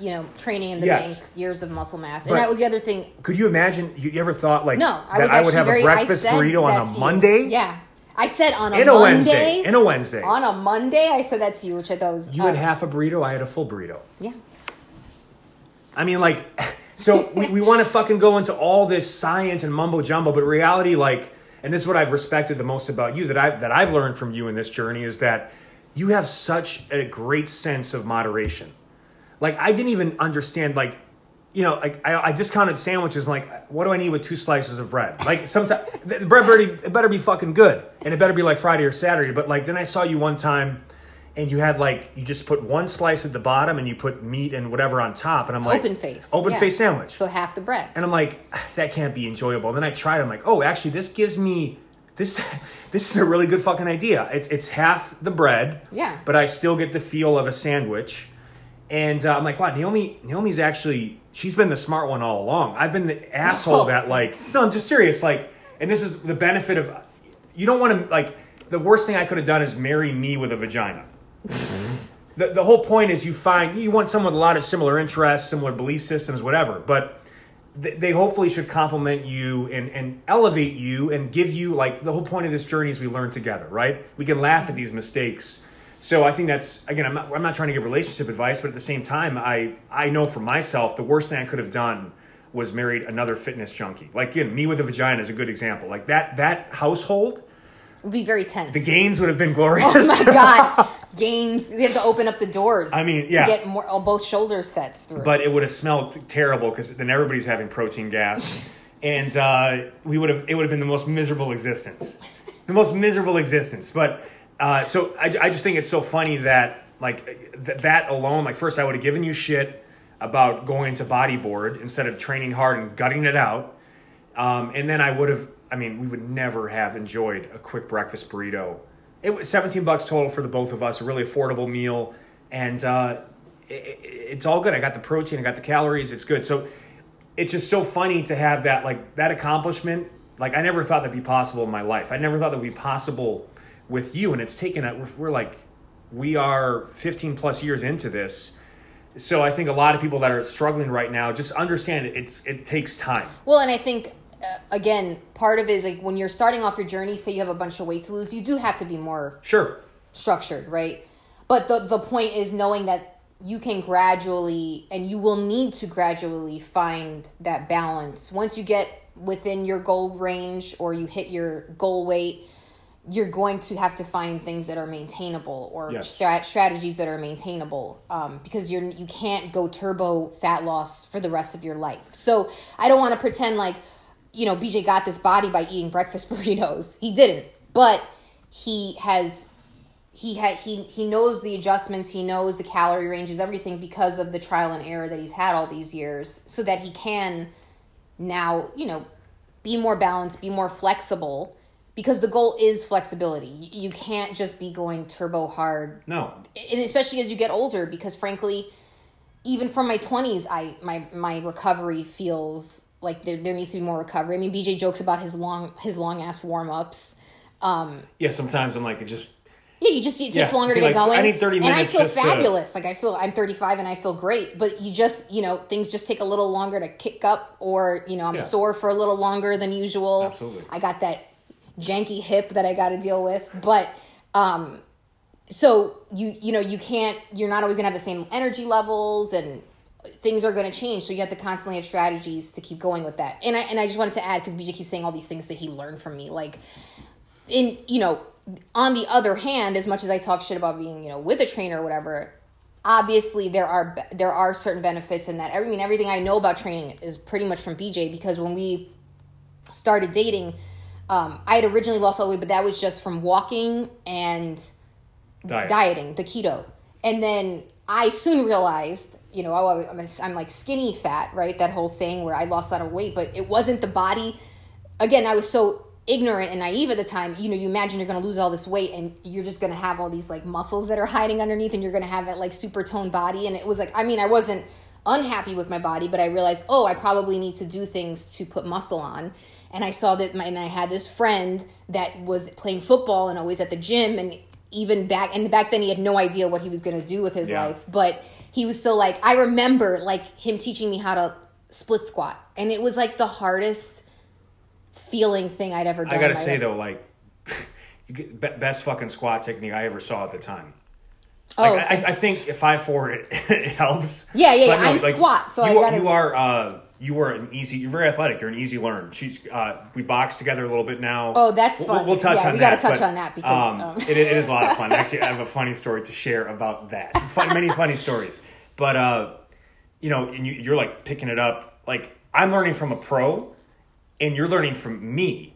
you know training in the Yes. bank, years of muscle mass, But- and that was the other thing. Could you imagine? You, you ever thought like No, I that I would have very, a breakfast burrito on a you. Monday? Yeah, I said on a In a Monday. Wednesday. In a Wednesday. On a Monday, I said that to you, which I thought was You uh, had half a burrito. I had a full burrito. yeah. I mean, like, so we, we want to fucking go into all this science and mumbo jumbo, but reality, like, and this is what I've respected the most about you that I've that I've learned from you in this journey is that you have such a great sense of moderation. Like, I didn't even understand, like, you know, like I, I discounted sandwiches. I'm like, what do I need with two slices of bread? Like, sometimes the bread better, it better be fucking good, and it better be like Friday or Saturday. But like, then I saw you one time. And you had like you just put one slice at the bottom and you put meat and whatever on top and I'm like Open face. open yeah. face sandwich. So half the bread. And I'm like, that can't be enjoyable. And then I tried. I'm like, oh, actually, this gives me this. This is a really good fucking idea. It's it's half the bread. Yeah. But I still get the feel of a sandwich. And uh, I'm like, wow, Naomi. Naomi's actually she's been the smart one all along. I've been the asshole Oh, that like. No, I'm just serious. Like, and this is the benefit of. You don't want to like. The worst thing I could have done is marry me with a vagina Mm-hmm. the, the whole point is you find you want someone with a lot of similar interests, similar belief systems, whatever. But th- they hopefully should complement you and, and elevate you and give you like the whole point of this journey is we learn together, right? We can laugh at these mistakes. So I think that's again, I'm not, I'm not trying to give relationship advice, but at the same time, I I know for myself the worst thing I could have done was married another fitness junkie. Like again, me with a vagina is a good example. Like that that household, would be very tense. the gains would have been glorious. Oh my god, gains! We have to open up the doors. I mean, yeah. to get more oh, both shoulder sets through. but it would have smelled terrible because then everybody's having protein gas and uh, we would have it would have been the most miserable existence, the most miserable existence. But uh, so I, I just think it's so funny that like th- that alone, like first I would have given you shit about going into bodyboard instead of training hard and gutting it out, um, and then I would have. I mean, we would never have enjoyed a quick breakfast burrito. It was seventeen bucks total for the both of us, a really affordable meal, and uh, it, it, it's all good. I got the protein, I got the calories. It's good. So it's just so funny to have that like that accomplishment. Like I never thought that'd be possible in my life. I never thought that would be possible with you, and it's taken. We're, we're like we are 15 plus years into this. So I think a lot of people that are struggling right now just understand it, it's it takes time. Well, and I think uh, again, part of it is like when you're starting off your journey, say you have a bunch of weight to lose, you do have to be more Sure. structured, right? But the the point is knowing that you can gradually and you will need to gradually find that balance. Once you get within your goal range or you hit your goal weight, you're going to have to find things that are maintainable or Yes. strat- strategies that are maintainable um, because you're you can't go turbo fat loss for the rest of your life. So I don't want to pretend like you know BJ got this body by eating breakfast burritos. He didn't, but he has he had he he knows the adjustments he knows the calorie ranges everything because of the trial and error that he's had all these years so that he can now you know be more balanced be more flexible because the goal is flexibility you, can't just be going turbo hard No. and especially as you get older because frankly even from my 20s i my my recovery feels like there, there needs to be more recovery i mean bj jokes about his long his long ass warm-ups um Yeah. Sometimes I'm like it just yeah, you just it takes Yeah, longer to get like, going. I need 30 minutes, and I feel just to- fabulous. Like I feel I'm 35 and I feel great, but you just you know things just take a little longer to kick up, or you know I'm Yeah. sore for a little longer than usual. Absolutely. I got that janky hip that I got to deal with, but um, so you you know you can't you're not always gonna have the same energy levels and things are going to change so you have to constantly have strategies to keep going with that and i and i just wanted to add because bj keeps saying all these things that he learned from me like in you know on the other hand as much as i talk shit about being you know with a trainer or whatever obviously there are there are certain benefits in that i mean everything i know about training is pretty much from bj because when we started dating um, i had originally lost all the weight but that was just from walking and diet. dieting, the keto. And then I soon realized, you know, oh, I'm, I'm like skinny fat, right? That whole saying where I lost a lot of weight, but it wasn't the body. Again, I was so ignorant and naive at the time. You know, you imagine you're going to lose all this weight and you're just going to have all these like muscles that are hiding underneath and you're going to have that like super toned body. And it was like, I mean, I wasn't unhappy with my body, but I realized, oh, I probably need to do things to put muscle on. And I saw that, my, and I had this friend that was playing football and always at the gym, and even back, and back then he had no idea what he was going to do with his Yeah. life, but he was still like, I remember like him teaching me how to split squat, and it was like the hardest feeling thing I'd ever done. I gotta say life. though, like, you get be- best fucking squat technique I ever saw at the time. oh, Like, I, I think if I four it, it helps. Yeah, yeah, yeah, I'm squat, so you I are, gotta- you are uh, you were an easy. You're very athletic. You're an easy learn. She's uh, we box together a little bit now. Oh, that's We'll- fun. We'll, touch Yeah, on we that. gotta touch but, on that because, um, um, it, it is a lot of fun. Actually, I have a funny story to share about that. Fun, many funny stories, but uh, you know, and you, you're like picking it up. Like I'm learning from a pro, and you're learning from me.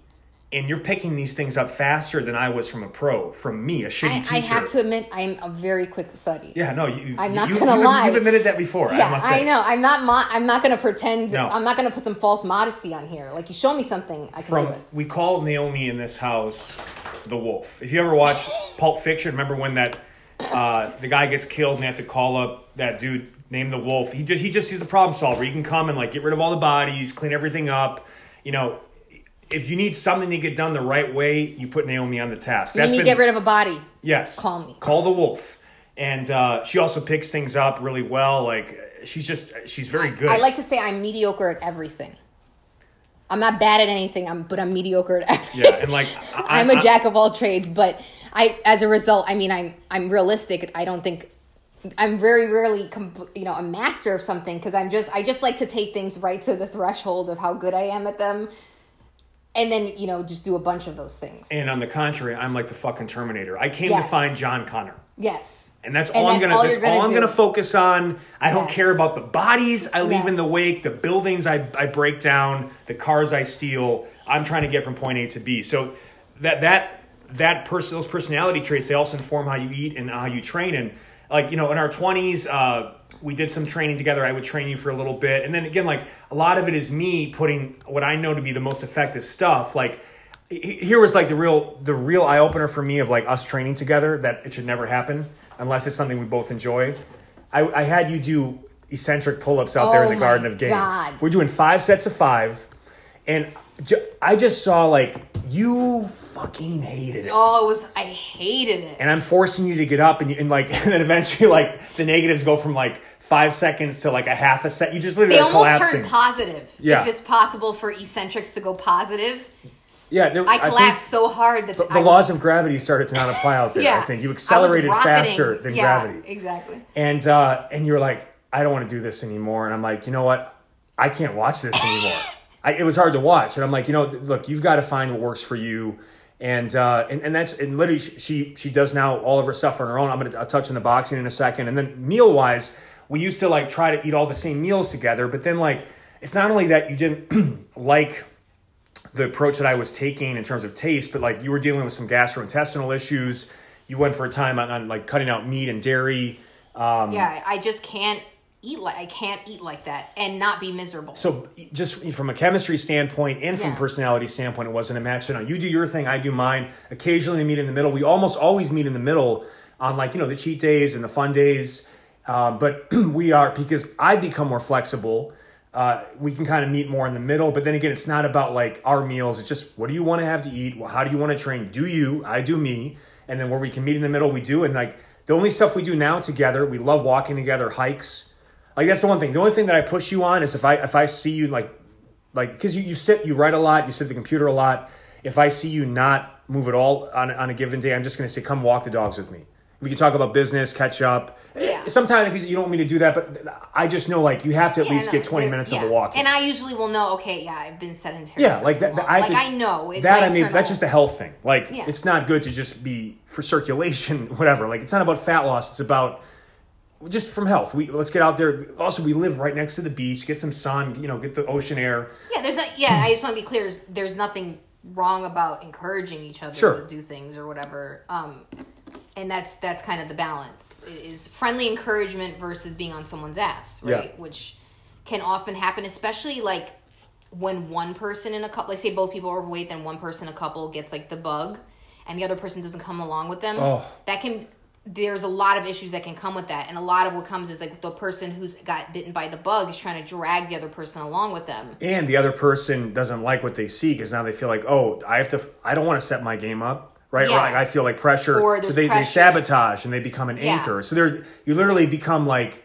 And you're picking these things up faster than I was from a pro, from me, a shitty I, teacher. I have to admit, I'm a very quick study. Yeah, no, you. I'm not you, gonna you, lie. You've admitted that before. I Yeah, must I, know. I'm not. Mo- I'm not going to pretend. No. I'm not going to put some false modesty on here. Like you show me something, I can From do it. we call Naomi in this house the wolf. If you ever watched Pulp Fiction, remember when that uh, the guy gets killed and they have to call up that dude named the wolf. He just he just he's the problem solver. He can come and like get rid of all the bodies, clean everything up. You know, if you need something to get done the right way, you put Naomi on the task. You need to get rid of a body. Yes. Call me. Call the wolf. And uh, she also picks things up really well. Like she's just she's very good. I like to say I'm mediocre at everything. I'm not bad at anything. I'm, but I'm mediocre at everything. yeah, and like I, I'm a I- jack of all trades, but I, as a result, I mean, I'm I'm realistic. I don't think I'm very rarely, com- you know, a master of something because I'm just I just like to take things right to the threshold of how good I am at them, and then you know just do a bunch of those things. And on the contrary, I'm like the fucking Terminator. I came Yes. to find John Connor. yes, And that's And all I'm that's gonna. all that's gonna all I'm do. gonna focus on. I don't care about the bodies I leave in the wake, the buildings I, I break down, the cars I steal. I'm trying to get from point A to B. So that that that person, those personality traits, they also inform how you eat and how you train. And like you know, in our 20s, uh, we did some training together. I would train you for a little bit, and then again, like a lot of it is me putting what I know to be the most effective stuff, like here was like the real the real eye opener for me of like us training together that it should never happen unless it's something we both enjoy. I, I had you do eccentric pull ups out there in Oh the Garden of Games. God. We're doing five sets of five, and I just saw like you fucking hated it. Oh, it was. I hated it. And I'm forcing you to get up, and, you, and like, and then eventually, like, the negatives go from like five seconds to like a half a set. You just literally they almost collapsing. turn positive. Yeah. If it's possible for eccentrics to go positive, yeah, there, I collapsed so hard that The, the I, laws of gravity started to not apply out there. Yeah. I think you accelerated faster than Yeah, gravity, Exactly. and uh, and you were like, I don't want to do this anymore. And I'm like, you know what? I can't watch this anymore. I, it was hard to watch, and I'm like, you know, look, you've got to find what works for you. And uh, and and that's and literally she she, does now all of her stuff on her own. I'm gonna touch on the boxing in a second, and then meal wise, we used to like try to eat all the same meals together, but then like it's not only that you didn't like the approach that I was taking in terms of taste, but like you were dealing with some gastrointestinal issues. You went for a time on, on like cutting out meat and dairy. Um, Yeah, I just can't eat like I can't eat like that and not be miserable. So just from a chemistry standpoint and from Yeah. personality standpoint, it wasn't a match. You know, you do your thing, I do mine. Occasionally we meet in the middle. We almost always meet in the middle on like, you know, the cheat days and the fun days. Um, but we are, because I become more flexible, uh, we can kind of meet more in the middle. But then again, it's not about like our meals. It's just, what do you want to have to eat? Well, how do you want to train? Do you? I do me. And then where we can meet in the middle, we do. And like the only stuff we do now together, we love walking together, hikes. Like that's the one thing. The only thing that I push you on is if I if I see you like like because you, you sit you write a lot, you sit at the computer a lot. If I see you not move at all on, on a given day, I'm just gonna say, come walk the dogs with me. We can talk about business, catch up. Eh, yeah. Sometimes you don't want me to do that, but I just know like you have to at Yeah, least no, get 20 minutes yeah. of the walk. And I usually will know. Okay, yeah, I've been sedentary. Yeah, like that. I like I know that. I mean, that's just a health thing. Like, it's not good to just be for circulation, whatever. Like, it's not about fat loss. It's about just from health. We let's get out there. Also, we live right next to the beach. Get some sun. You know, get the ocean air. Yeah, there's a, yeah. I just want to be clear. There's, there's nothing wrong about encouraging each other Sure. to do things or whatever. Um, and that's that's kind of the balance is friendly encouragement versus being on someone's ass, right? Yeah. Which can often happen, especially like when one person in a couple, like say both people are overweight, then one person in a couple gets like the bug, and the other person doesn't come along with them. Oh. That can there's a lot of issues that can come with that, and a lot of what comes is like the person who's got bitten by the bug is trying to drag the other person along with them. and the other person doesn't like what they see because now they feel like, oh, I have to, I don't want to set my game up, right? Or Yeah. like, I feel like pressure, Or so they, they sabotage and they become an Yeah. anchor. So they're you literally become like,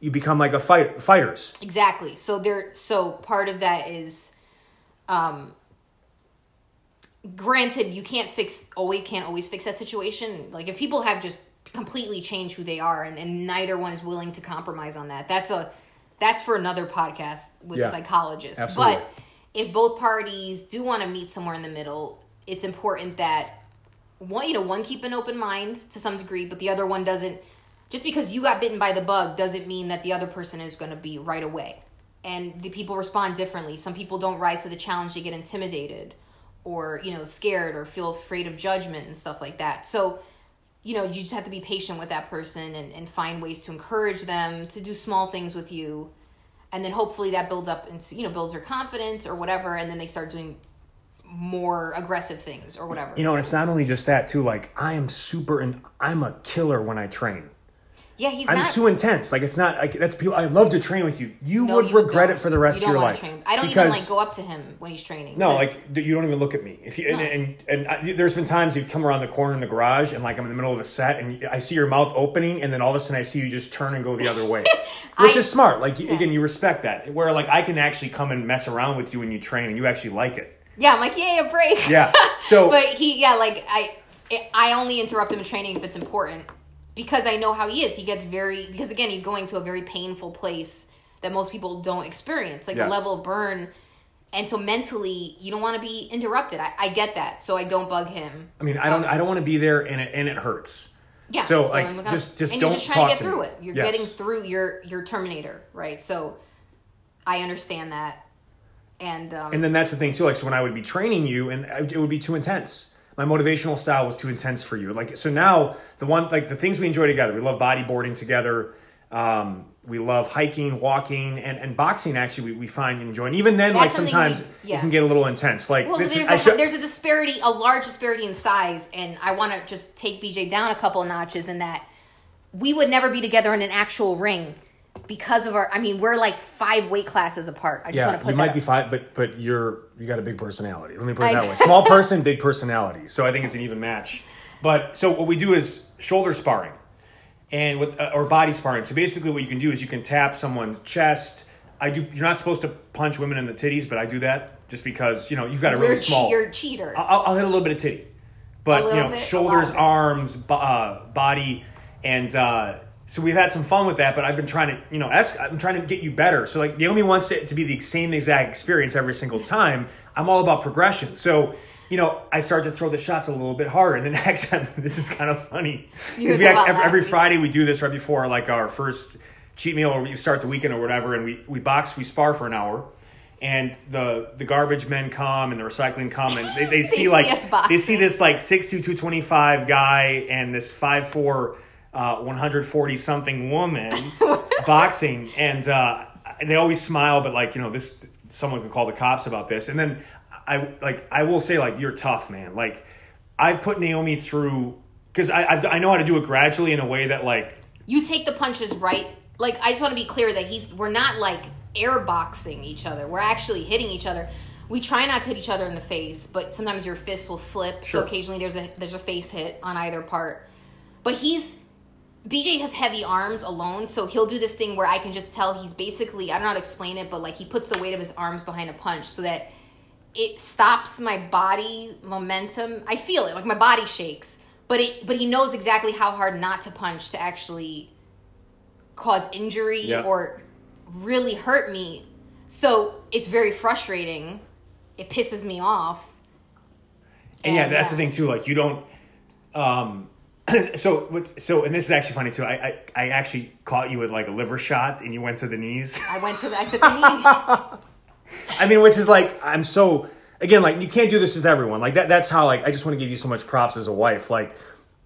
you become like a fight fighters. Exactly. So there so part of that is um granted you can't fix always can't always fix that situation. Like if people have just completely changed who they are and, and neither one is willing to compromise on that. That's a that's for another podcast with Yeah. psychologists. Absolutely. But if both parties do want to meet somewhere in the middle, it's important that one you know one keep an open mind to some degree but the other one doesn't just because you got bitten by the bug doesn't mean that the other person is going to be right away and the people respond differently some people don't rise to the challenge they get intimidated or you know scared or feel afraid of judgment and stuff like that so you know you just have to be patient with that person and, and find ways to encourage them to do small things with you and then hopefully that builds up and you know builds their confidence or whatever and then they start doing more aggressive things or whatever You know, and it's not only just that too. Like I am super, and I'm a killer when I train. Yeah he's I'm not too intense. Like it's not like that's people. I love to train with you. You No, would you regret it for the rest of your life. I don't because, even like go up to him when he's training. No, like you don't even look at me. If you and No. and, and I, there's been times you've come around the corner in the garage and like I'm in the middle of a set and I see your mouth opening and then all of a sudden I see you just turn and go the other way, which I- is smart. Like you again, you respect that. Where like I can actually come and mess around with you when you train and you actually like it. yeah, I'm like yeah, yeah, break. Yeah. So but he yeah, like I I only interrupt him in training if it's important because I know how he is. He gets very because again he's going to a very painful place that most people don't experience, like Yes. the level of burn. And so mentally, you don't want to be interrupted. I, I get that, so I don't bug him. I mean, I don't I don't want to be there and it and it hurts. Yeah. So, like, I'm gonna- just just and don't you're just trying talk to get to through me. it. You're Yes. getting through your your Terminator, right? So I understand that, and um, And then that's the thing too. Like, so when I would be training you, and it would be too intense. My motivational style was too intense for you. Like, so now the one, like the things we enjoy together. We love bodyboarding together. Um, we love hiking, walking, and, and boxing. Actually, we, we find and enjoy. And even then, like That's something sometimes we- yeah. it can get a little intense. Like well, this there's is, a, should, there's a disparity, a large disparity in size, and I want to just take BJ down a couple of notches in that we would never be together in an actual ring because of our. I mean, we're like five weight classes apart. I just want yeah, to put you might be five, but but you're you got a big personality. Let me put it that way: small person, big personality. So I think it's an even match. But so what we do is shoulder sparring, and with uh, or body sparring. So basically, what you can do is you can tap someone's chest. I do. You're not supposed to punch women in the titties, but I do that just because you know you've got a You're, really che- small. you're a cheater. I'll, I'll hit a little bit of titty, but you know bit, shoulders, lot of it. arms, bo- uh, body, and uh, so we've had some fun with that. But I've been trying to, you know, ask, I'm trying to get you better. So like Naomi wants it to be the same exact experience every single time. I'm all about progression. So. You know, I start to throw the shots a little bit harder, and then actually, this is kind of funny because we actually every, every. Friday we do this right before like our first cheat meal, or we start the weekend or whatever, and we we box, we spar for an hour, and the the garbage men come and the recycling come and they, they see like they see this like 6'2", 225 guy and this 5'4", uh, 140 something woman boxing and uh, they always smile but like you know this someone could call the cops about this and then I like I will say like you're tough man like I've put Naomi through because I I've, I know how to do it gradually in a way that like you take the punches right. Like I just want to be clear that he's we're not like air boxing each other. We're actually hitting each other. We try not to hit each other in the face, but sometimes your fist will slip. Sure. So occasionally there's a there's a face hit on either part. But he's BJ has heavy arms alone, so he'll do this thing where I can just tell he's basically I don't know how to explain it, but like he puts the weight of his arms behind a punch so that it stops my body momentum. I feel it, like my body shakes. But it but he knows exactly how hard not to punch to actually cause injury Yeah. or really hurt me. So it's very frustrating. It pisses me off. And yeah, that's yeah. the thing too. Like you don't. Um, so so and this is actually funny too. I, I I actually caught you with like a liver shot, and you went to the knees. I went to the, I took a knee. I mean, which is like I'm so again like you can't do this with everyone. Like that. That's how like I just want to give you so much props as a wife. Like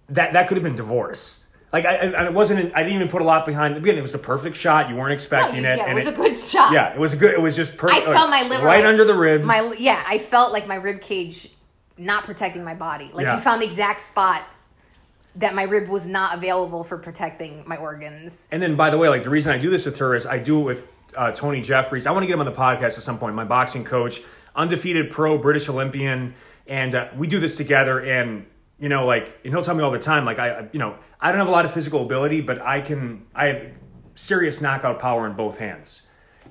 that that could have been divorce. Like I, I it wasn't. I didn't even put a lot behind. Again, it was the perfect shot. You weren't No, expecting it. yeah, it was a good shot. Yeah, it was a good. It was just I perfect. felt my liver right like, under the ribs. My yeah, I felt like my rib cage not protecting my body. Like Yeah. you found the exact spot that my rib was not available for protecting my organs. And then, by the way, like the reason I do this with her is I do it with uh, Tony Jeffries. I want to get him on the podcast at some point. My boxing coach, undefeated pro British Olympian, and uh, we do this together. And you know, like, and he'll tell me all the time, like, I, you know, I don't have a lot of physical ability, but I can, I have serious knockout power in both hands.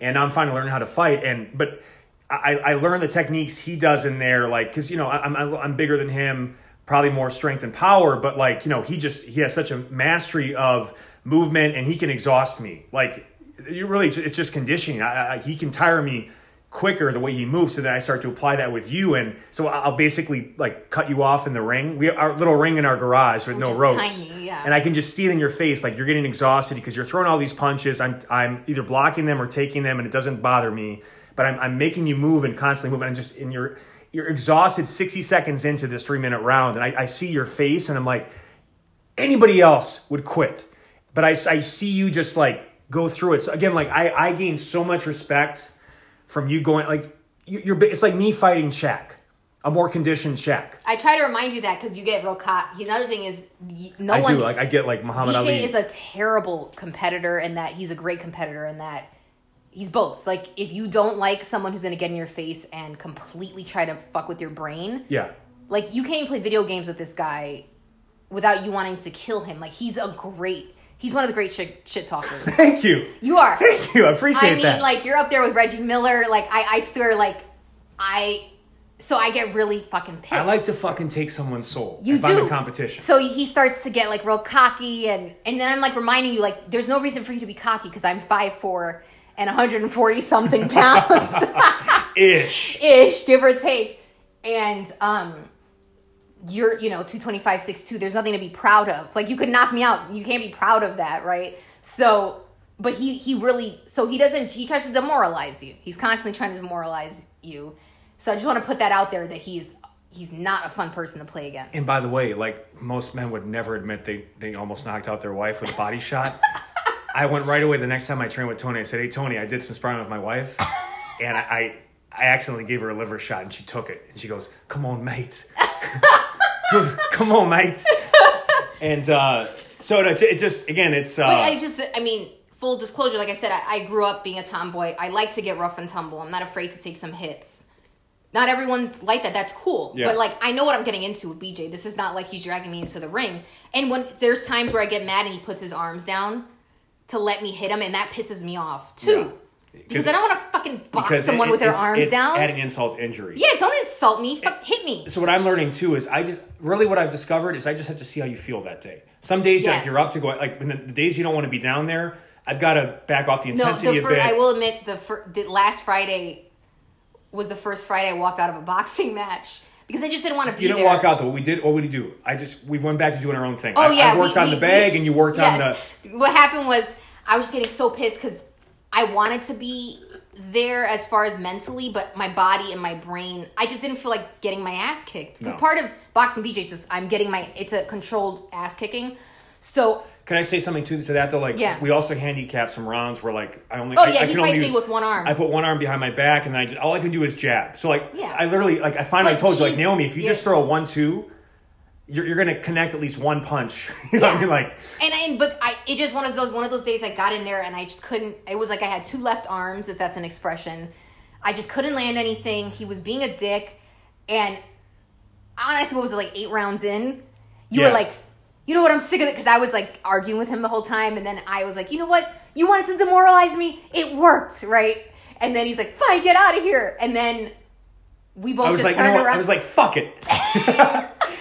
And I'm finally learning how to fight. And but I, I learned the techniques he does in there, like, because you know, I'm I'm bigger than him, probably more strength and power, but like, you know, he just he has such a mastery of movement, and he can exhaust me. Like, you really, it's just conditioning. I, I, he can tire me quicker the way he moves, so that I start to apply that with you, and so I'll basically like cut you off in the ring. We our little ring in our garage with Which no ropes, tiny, yeah. and I can just see it in your face, like you're getting exhausted because you're throwing all these punches. I'm I'm either blocking them or taking them, and it doesn't bother me. But I'm, I'm making you move and constantly move, and just in your you're exhausted 60 seconds into this three minute round, and I, I see your face, and I'm like, anybody else would quit, but I, I see you just like go through it. So again, like I I gained so much respect from you going like you, you're. It's like me fighting Shaq, a more conditioned Shaq. I try to remind you that because you get real caught. Another thing is, no I one. do like I get like Muhammad BJ Ali. is a terrible competitor in that he's a great competitor in that he's both. Like if you don't like someone who's gonna get in your face and completely try to fuck with your brain, yeah. like you can't even play video games with this guy without you wanting to kill him. Like he's a great. He's one of the great shit, shit talkers. Thank you. You are. Thank you. I appreciate that. I mean, that. like you're up there with Reggie Miller. Like I, I swear, like I. So I get really fucking pissed. I like to fucking take someone's soul You if do. I'm in competition. So he starts to get like real cocky, and and then I'm like reminding you like there's no reason for you to be cocky because I'm five four and 140 something pounds. Ish. ish, give or take. And um, you're you know 225 6'2 there's nothing to be proud of. Like you could knock me out. You can't be proud of that right? So but he he really so he doesn't he tries to demoralize you. He's constantly trying to demoralize you. So i just want to put that out there that he's he's not a fun person to play against. And by the way, like most men would never admit they they almost knocked out their wife with a body shot. I went right away the next time I trained with Tony. I said, "Hey Tony, I did some sparring with my wife, and I I, I accidentally gave her a liver shot, and she took it, and she goes, "Come on, mate, come on, mate." And uh, so it, it just again, it's uh, But I just, I mean, full disclosure, like I said, I, I grew up being a tomboy. I like to get rough and tumble. I'm not afraid to take some hits. Not everyone's like that. That's cool. Yeah. But like, I know what I'm getting into with BJ. This is not like he's dragging me into the ring. And when there's times where I get mad and he puts his arms down to let me hit him, and that pisses me off too. Yeah. Because I don't want to fucking box someone it- with their arms it's down. adding insult injury. yeah, don't insult me. Fuck, hit me. So what I'm learning too is I just really what I've discovered is I just have to see how you feel that day. Some days like you're up to go like the, the days you don't want to be down there, I've got to back off the No, intensity the a first, bit. I will admit the fir- the last Friday was the first Friday I walked out of a boxing match because I just didn't want to be there. you didn't there. walk out though. What we did, what would you do? I just we went back to doing our own thing. Oh I, yeah, I worked we- on we- the bag we- and you worked on the. What happened was I was getting so pissed because I wanted to be there as far as mentally, but my body and my brain, I just didn't feel like getting my ass kicked. 'Cause No. part of boxing BJ's is just I'm getting my it's a controlled ass kicking. So Can I say something to, to that though? Like Yeah. we also handicapped some rounds where like I only. Oh, I, yeah, I he can only fights me use, with one arm. I put one arm behind my back and then I just all I can do is jab. So like Yeah. I literally like I finally But told you like Naomi, if you just throw a one two. You're, you're gonna connect at least one punch. you know what I mean? Like and and but I it just one of those one of those days I got in there and I just couldn't. It was like I had two left arms, if that's an expression. I just couldn't land anything. He was being a dick, and honestly, what was it like eight rounds in? You Yeah. were like, you know what? I'm sick of it because I was like arguing with him the whole time, and then I was like, you know what? You wanted to demoralize me. It worked, right? And then he's like, fine, get out of here. And then we both I was just like, you turned know around. I was like, fuck it.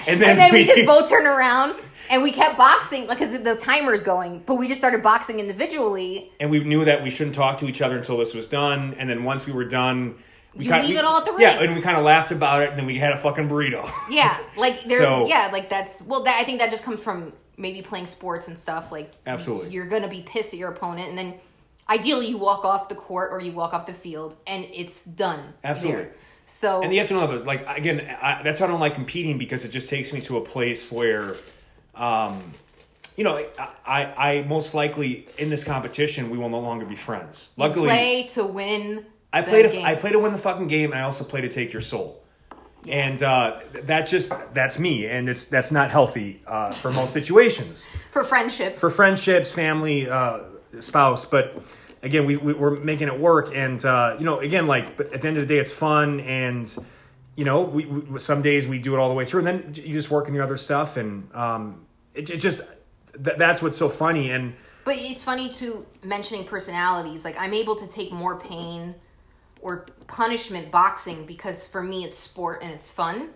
and then, and then we we, just both turned around and we kept boxing like because the timer's going but we just started boxing individually and we knew that we shouldn't talk to each other until this was done. And then once we were done, we You kinda- leave we- it all at the Yeah, and we kind of laughed about it. And then we had a fucking burrito. yeah like there's So- yeah like that's well that i think that just comes from maybe playing sports and stuff like Absolutely. you're gonna be pissed at your opponent and then ideally you walk off the court or you walk off the field and it's done Absolutely. there. so And you have to know that, like again, I, that's why I don't like competing because it just takes me to a place where, um, you know, I, I, I most likely in this competition we will no longer be friends. Luckily, play to win I the play to. I play to win the fucking game, and I also play to take your soul. And uh, that just that's me, and it's that's not healthy uh, for most situations for friendships for friendships, family, uh, spouse. But again, we, we we're making it work, and uh, you know, again, like, but at the end of the day, it's fun, and you know, we, we some days we do it all the way through, and then you just work on your other stuff, and um, it, it just th- that's what's so funny, and But it's funny too mentioning personalities. Like I'm able to take more pain or punishment boxing because for me it's sport and it's fun.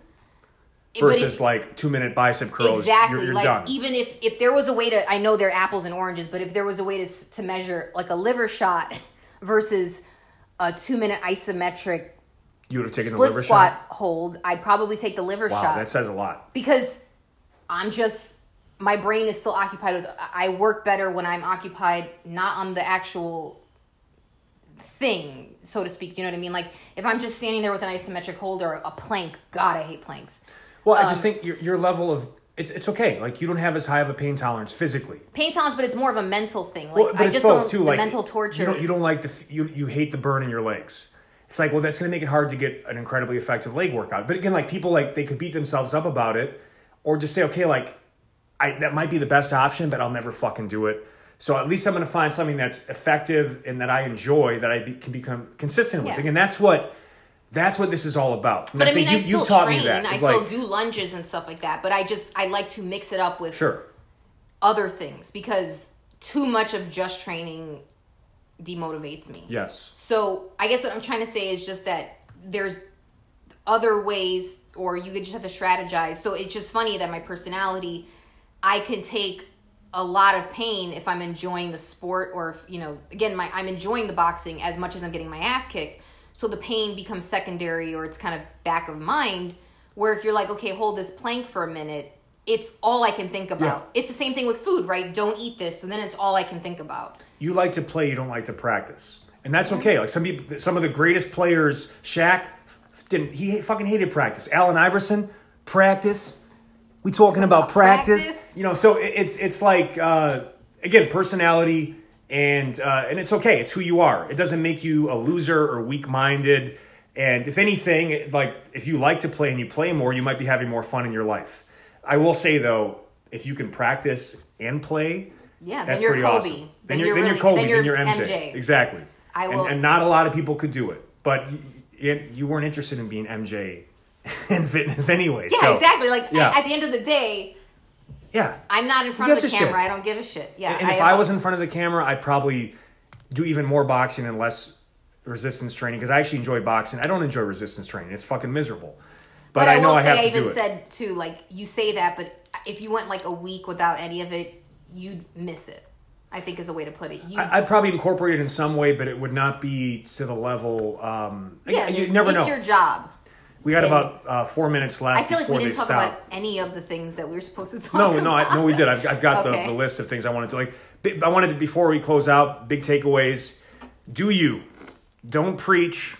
Versus if- like two minute bicep curls, exactly you're, you're like done. even if if there was a way to I know they're apples and oranges, but if there was a way to to measure like a liver shot versus a two minute isometric you would have taken the liver squat shot. hold, I'd probably take the liver Wow, shot that says a lot. because I'm just my brain is still occupied with I work better when I'm occupied not on the actual thing, so to speak. Do you know what I mean? Like if I'm just standing there with an isometric hold or a plank, God, I hate planks. Well, I Um, just think your your level of it's it's okay. Like you don't have as high of a pain tolerance physically. Pain tolerance, but it's more of a mental thing. Like Well, but I it's just both don't too. the Like mental torture. You don't, you don't like the you you hate the burn in your legs. It's like well, that's going to make it hard to get an incredibly effective leg workout. But again, like people like they could beat themselves up about it, or just say okay, like I that might be the best option, but I'll never fucking do it. So at least I'm going to find something that's effective and that I enjoy that I be, can become consistent with. Yeah. Again, that's what that's what this is all about. And but I mean, think I still taught train. me that. I It's still do lunges and stuff like that. But I just I like to mix it up with sure. other things because too much of just training demotivates me. Yes. So I guess what I'm trying to say is just that there's other ways, or you could just have to strategize. So it's just funny that my personality, I can take a lot of pain if I'm enjoying the sport, or if, you know, again, my I'm enjoying the boxing as much as I'm getting my ass kicked. So the pain becomes secondary, or it's kind of back of mind. Where if you're like, okay, hold this plank for a minute, it's all I can think about. It's the same thing with food, right? Don't eat this, and then it's all I can think about. You like to play, you don't like to practice. And that's mm-hmm. okay. Like some people, some of the greatest players, Shaq didn't he fucking hated practice. Allen Iverson, practice. We talking about practice. Practice. You know, so it- it's it's like uh, again, personality and uh, and it's okay. It's who you are. It doesn't make you a loser or weak minded. And if anything, like if you like to play and you play more, you might be having more fun in your life. I will say though, if you can practice and play, Yeah, that's you're pretty Kobe. awesome. Then Then, you're, you're then really- you're Kobe. then Then you're you're, MJ. MJ. Exactly. I And- will- and, not a lot of people could do it, but you, you weren't interested in being MJ in fitness anyway. Yeah, so, exactly. Like yeah. at, the end of the day, Yeah. I'm not in front of the camera. shit? I don't give a shit. Yeah, And if I was in front of the camera, I'd probably do even more boxing and less resistance training because I actually enjoy boxing. I don't enjoy resistance training. It's fucking miserable. But, But, I I, know will I say, have I to even do it. said too, like you say that, but if you went like a week without any of it, you'd miss it. I think is a way to put it. You, I- I'd probably incorporate it in some way, but it would not be to the level. Um, yeah, you never it's know. your job. We got and- about uh, four minutes left I feel like we didn't talk stop. about any of the things that we were supposed to talk No, about. no, I, no, we did. I've, I've got Okay. the, the list of things I wanted to like. I wanted to before we close out. Big takeaways: Do you don't preach,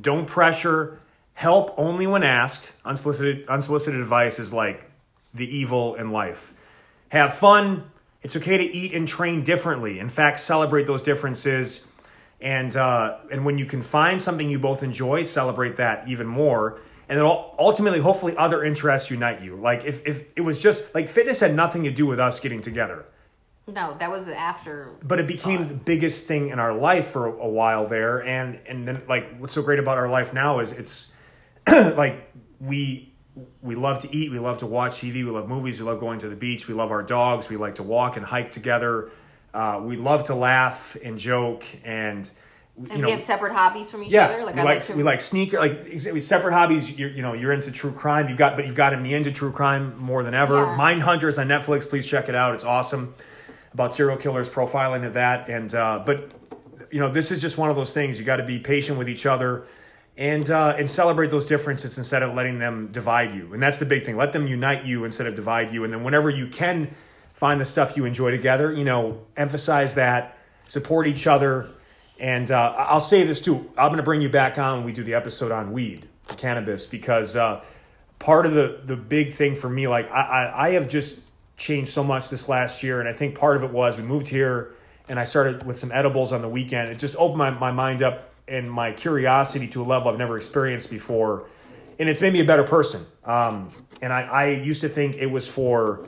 don't pressure, help only when asked. Unsolicited unsolicited advice is like the evil in life. Have fun. It's okay to eat and train differently. In fact, celebrate those differences. And uh, and when you can find something you both enjoy, celebrate that even more. And then ul- ultimately, hopefully, other interests unite you. Like if, if it was just like fitness had nothing to do with us getting together, No, that was after. but it became the biggest thing in our life for a while there. And and then like what's so great about our life now is it's like we we love to eat, we love to watch TV, we love movies, we love going to the beach, we love our dogs, we like to walk and hike together. Uh, we love to laugh and joke and you And know we have separate hobbies from each yeah, other. Like we I like, like to. we like sneaker like ex- we separate hobbies. You're, you know you're into true crime. You've got but you've gotten me into true crime more than ever. Yeah. Mind Hunters on Netflix. Please check it out. It's awesome about serial killers profiling of that. And uh, but you know this is just one of those things. You got to be patient with each other. And uh, and celebrate those differences instead of letting them divide you. And that's the big thing. Let them unite you instead of divide you. And then whenever you can find the stuff you enjoy together, you know, emphasize that, support each other, and uh, I'll say this too. I'm going to bring you back on when we do the episode on weed, cannabis, because uh, part of the the big thing for me, like I, I, I have just changed so much this last year, and I think part of it was we moved here, and I started with some edibles on the weekend. It just opened my, my mind up and my curiosity to a level I've never experienced before, and it's made me a better person. Um, and I, I used to think it was for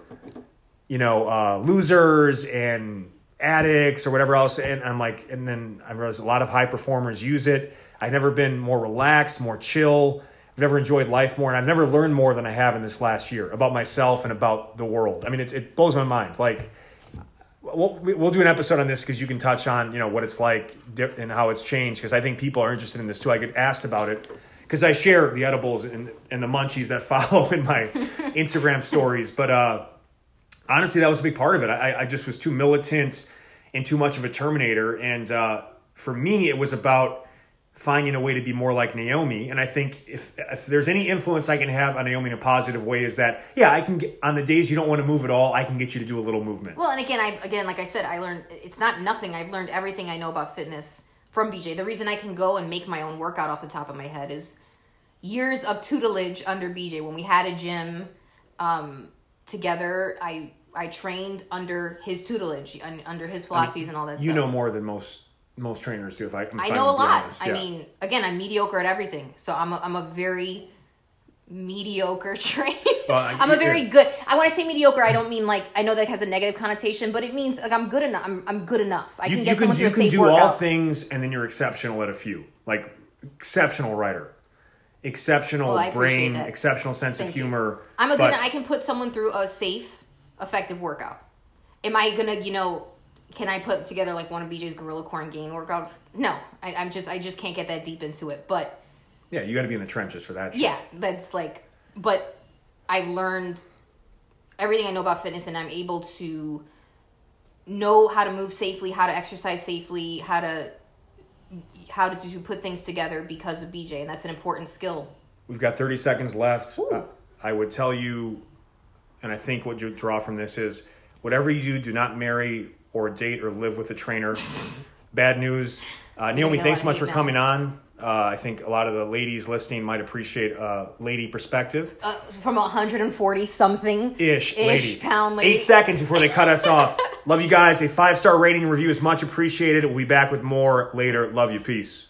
you know, uh, losers and addicts or whatever else. And I'm like, and then I realized a lot of high performers use it. I've never been more relaxed, more chill. I've never enjoyed life more, and I've never learned more than I have in this last year about myself and about the world. I mean, it, it blows my mind. Like, we'll, we'll do an episode on this because you can touch on you know what it's like and how it's changed because I think people are interested in this too. I get asked about it because I share the edibles and, and the munchies that follow in my Instagram stories, but. uh honestly, that was a big part of it. I, I just was too militant and too much of a Terminator. And uh, for me, it was about finding a way to be more like Naomi. And I think if, if there's any influence I can have on Naomi in a positive way, is that yeah, I can get on the days you don't want to move at all, I can get you to do a little movement. Well, and again, I again, like I said, I learned it's not nothing. I've learned everything I know about fitness from BJ. The reason I can go and make my own workout off the top of my head is years of tutelage under BJ. When we had a gym um, together, I I trained under his tutelage, un, under his philosophies and all that. You stuff. know more than most most trainers do. If I, I know a lot. honest. I mean, again, I'm mediocre at everything, so I'm a, I'm a very mediocre trainer. Well, I- I'm a very yeah. good. I when I say mediocre, I don't mean like I know that has a negative connotation, but it means like I'm good enough. I'm, I'm good enough. I you, can get someone you through a can do workout. all things, and then you're exceptional at a few. Like exceptional writer, exceptional oh, Well, brain, that. exceptional sense Thank of you. humor. I'm a but- good. I can put someone through a safe, effective workout. Am I gonna, you know? Can I put together like one of BJ's Gorilla Corn Gain workouts? No, I, I'm just I just can't get that deep into it. But Yeah, you got to be in the trenches for that. Shit. yeah, that's like. But I've learned everything I know about fitness, and I'm able to know how to move safely, how to exercise safely, how to how to, to put things together because of BJ, and that's an important skill. We've got 30 seconds left. Uh, I would tell you, and I think what you draw from this is whatever you do, do not marry or date or live with a trainer. Bad news. Uh, Naomi, thanks so much for hate coming on. Uh, I think a lot of the ladies listening might appreciate a lady perspective. Uh, from 140 something Ish, lady. pound lady. Eight seconds before they cut us off. Love you guys. A five star rating review is much appreciated. We'll be back with more later. Love you. Peace.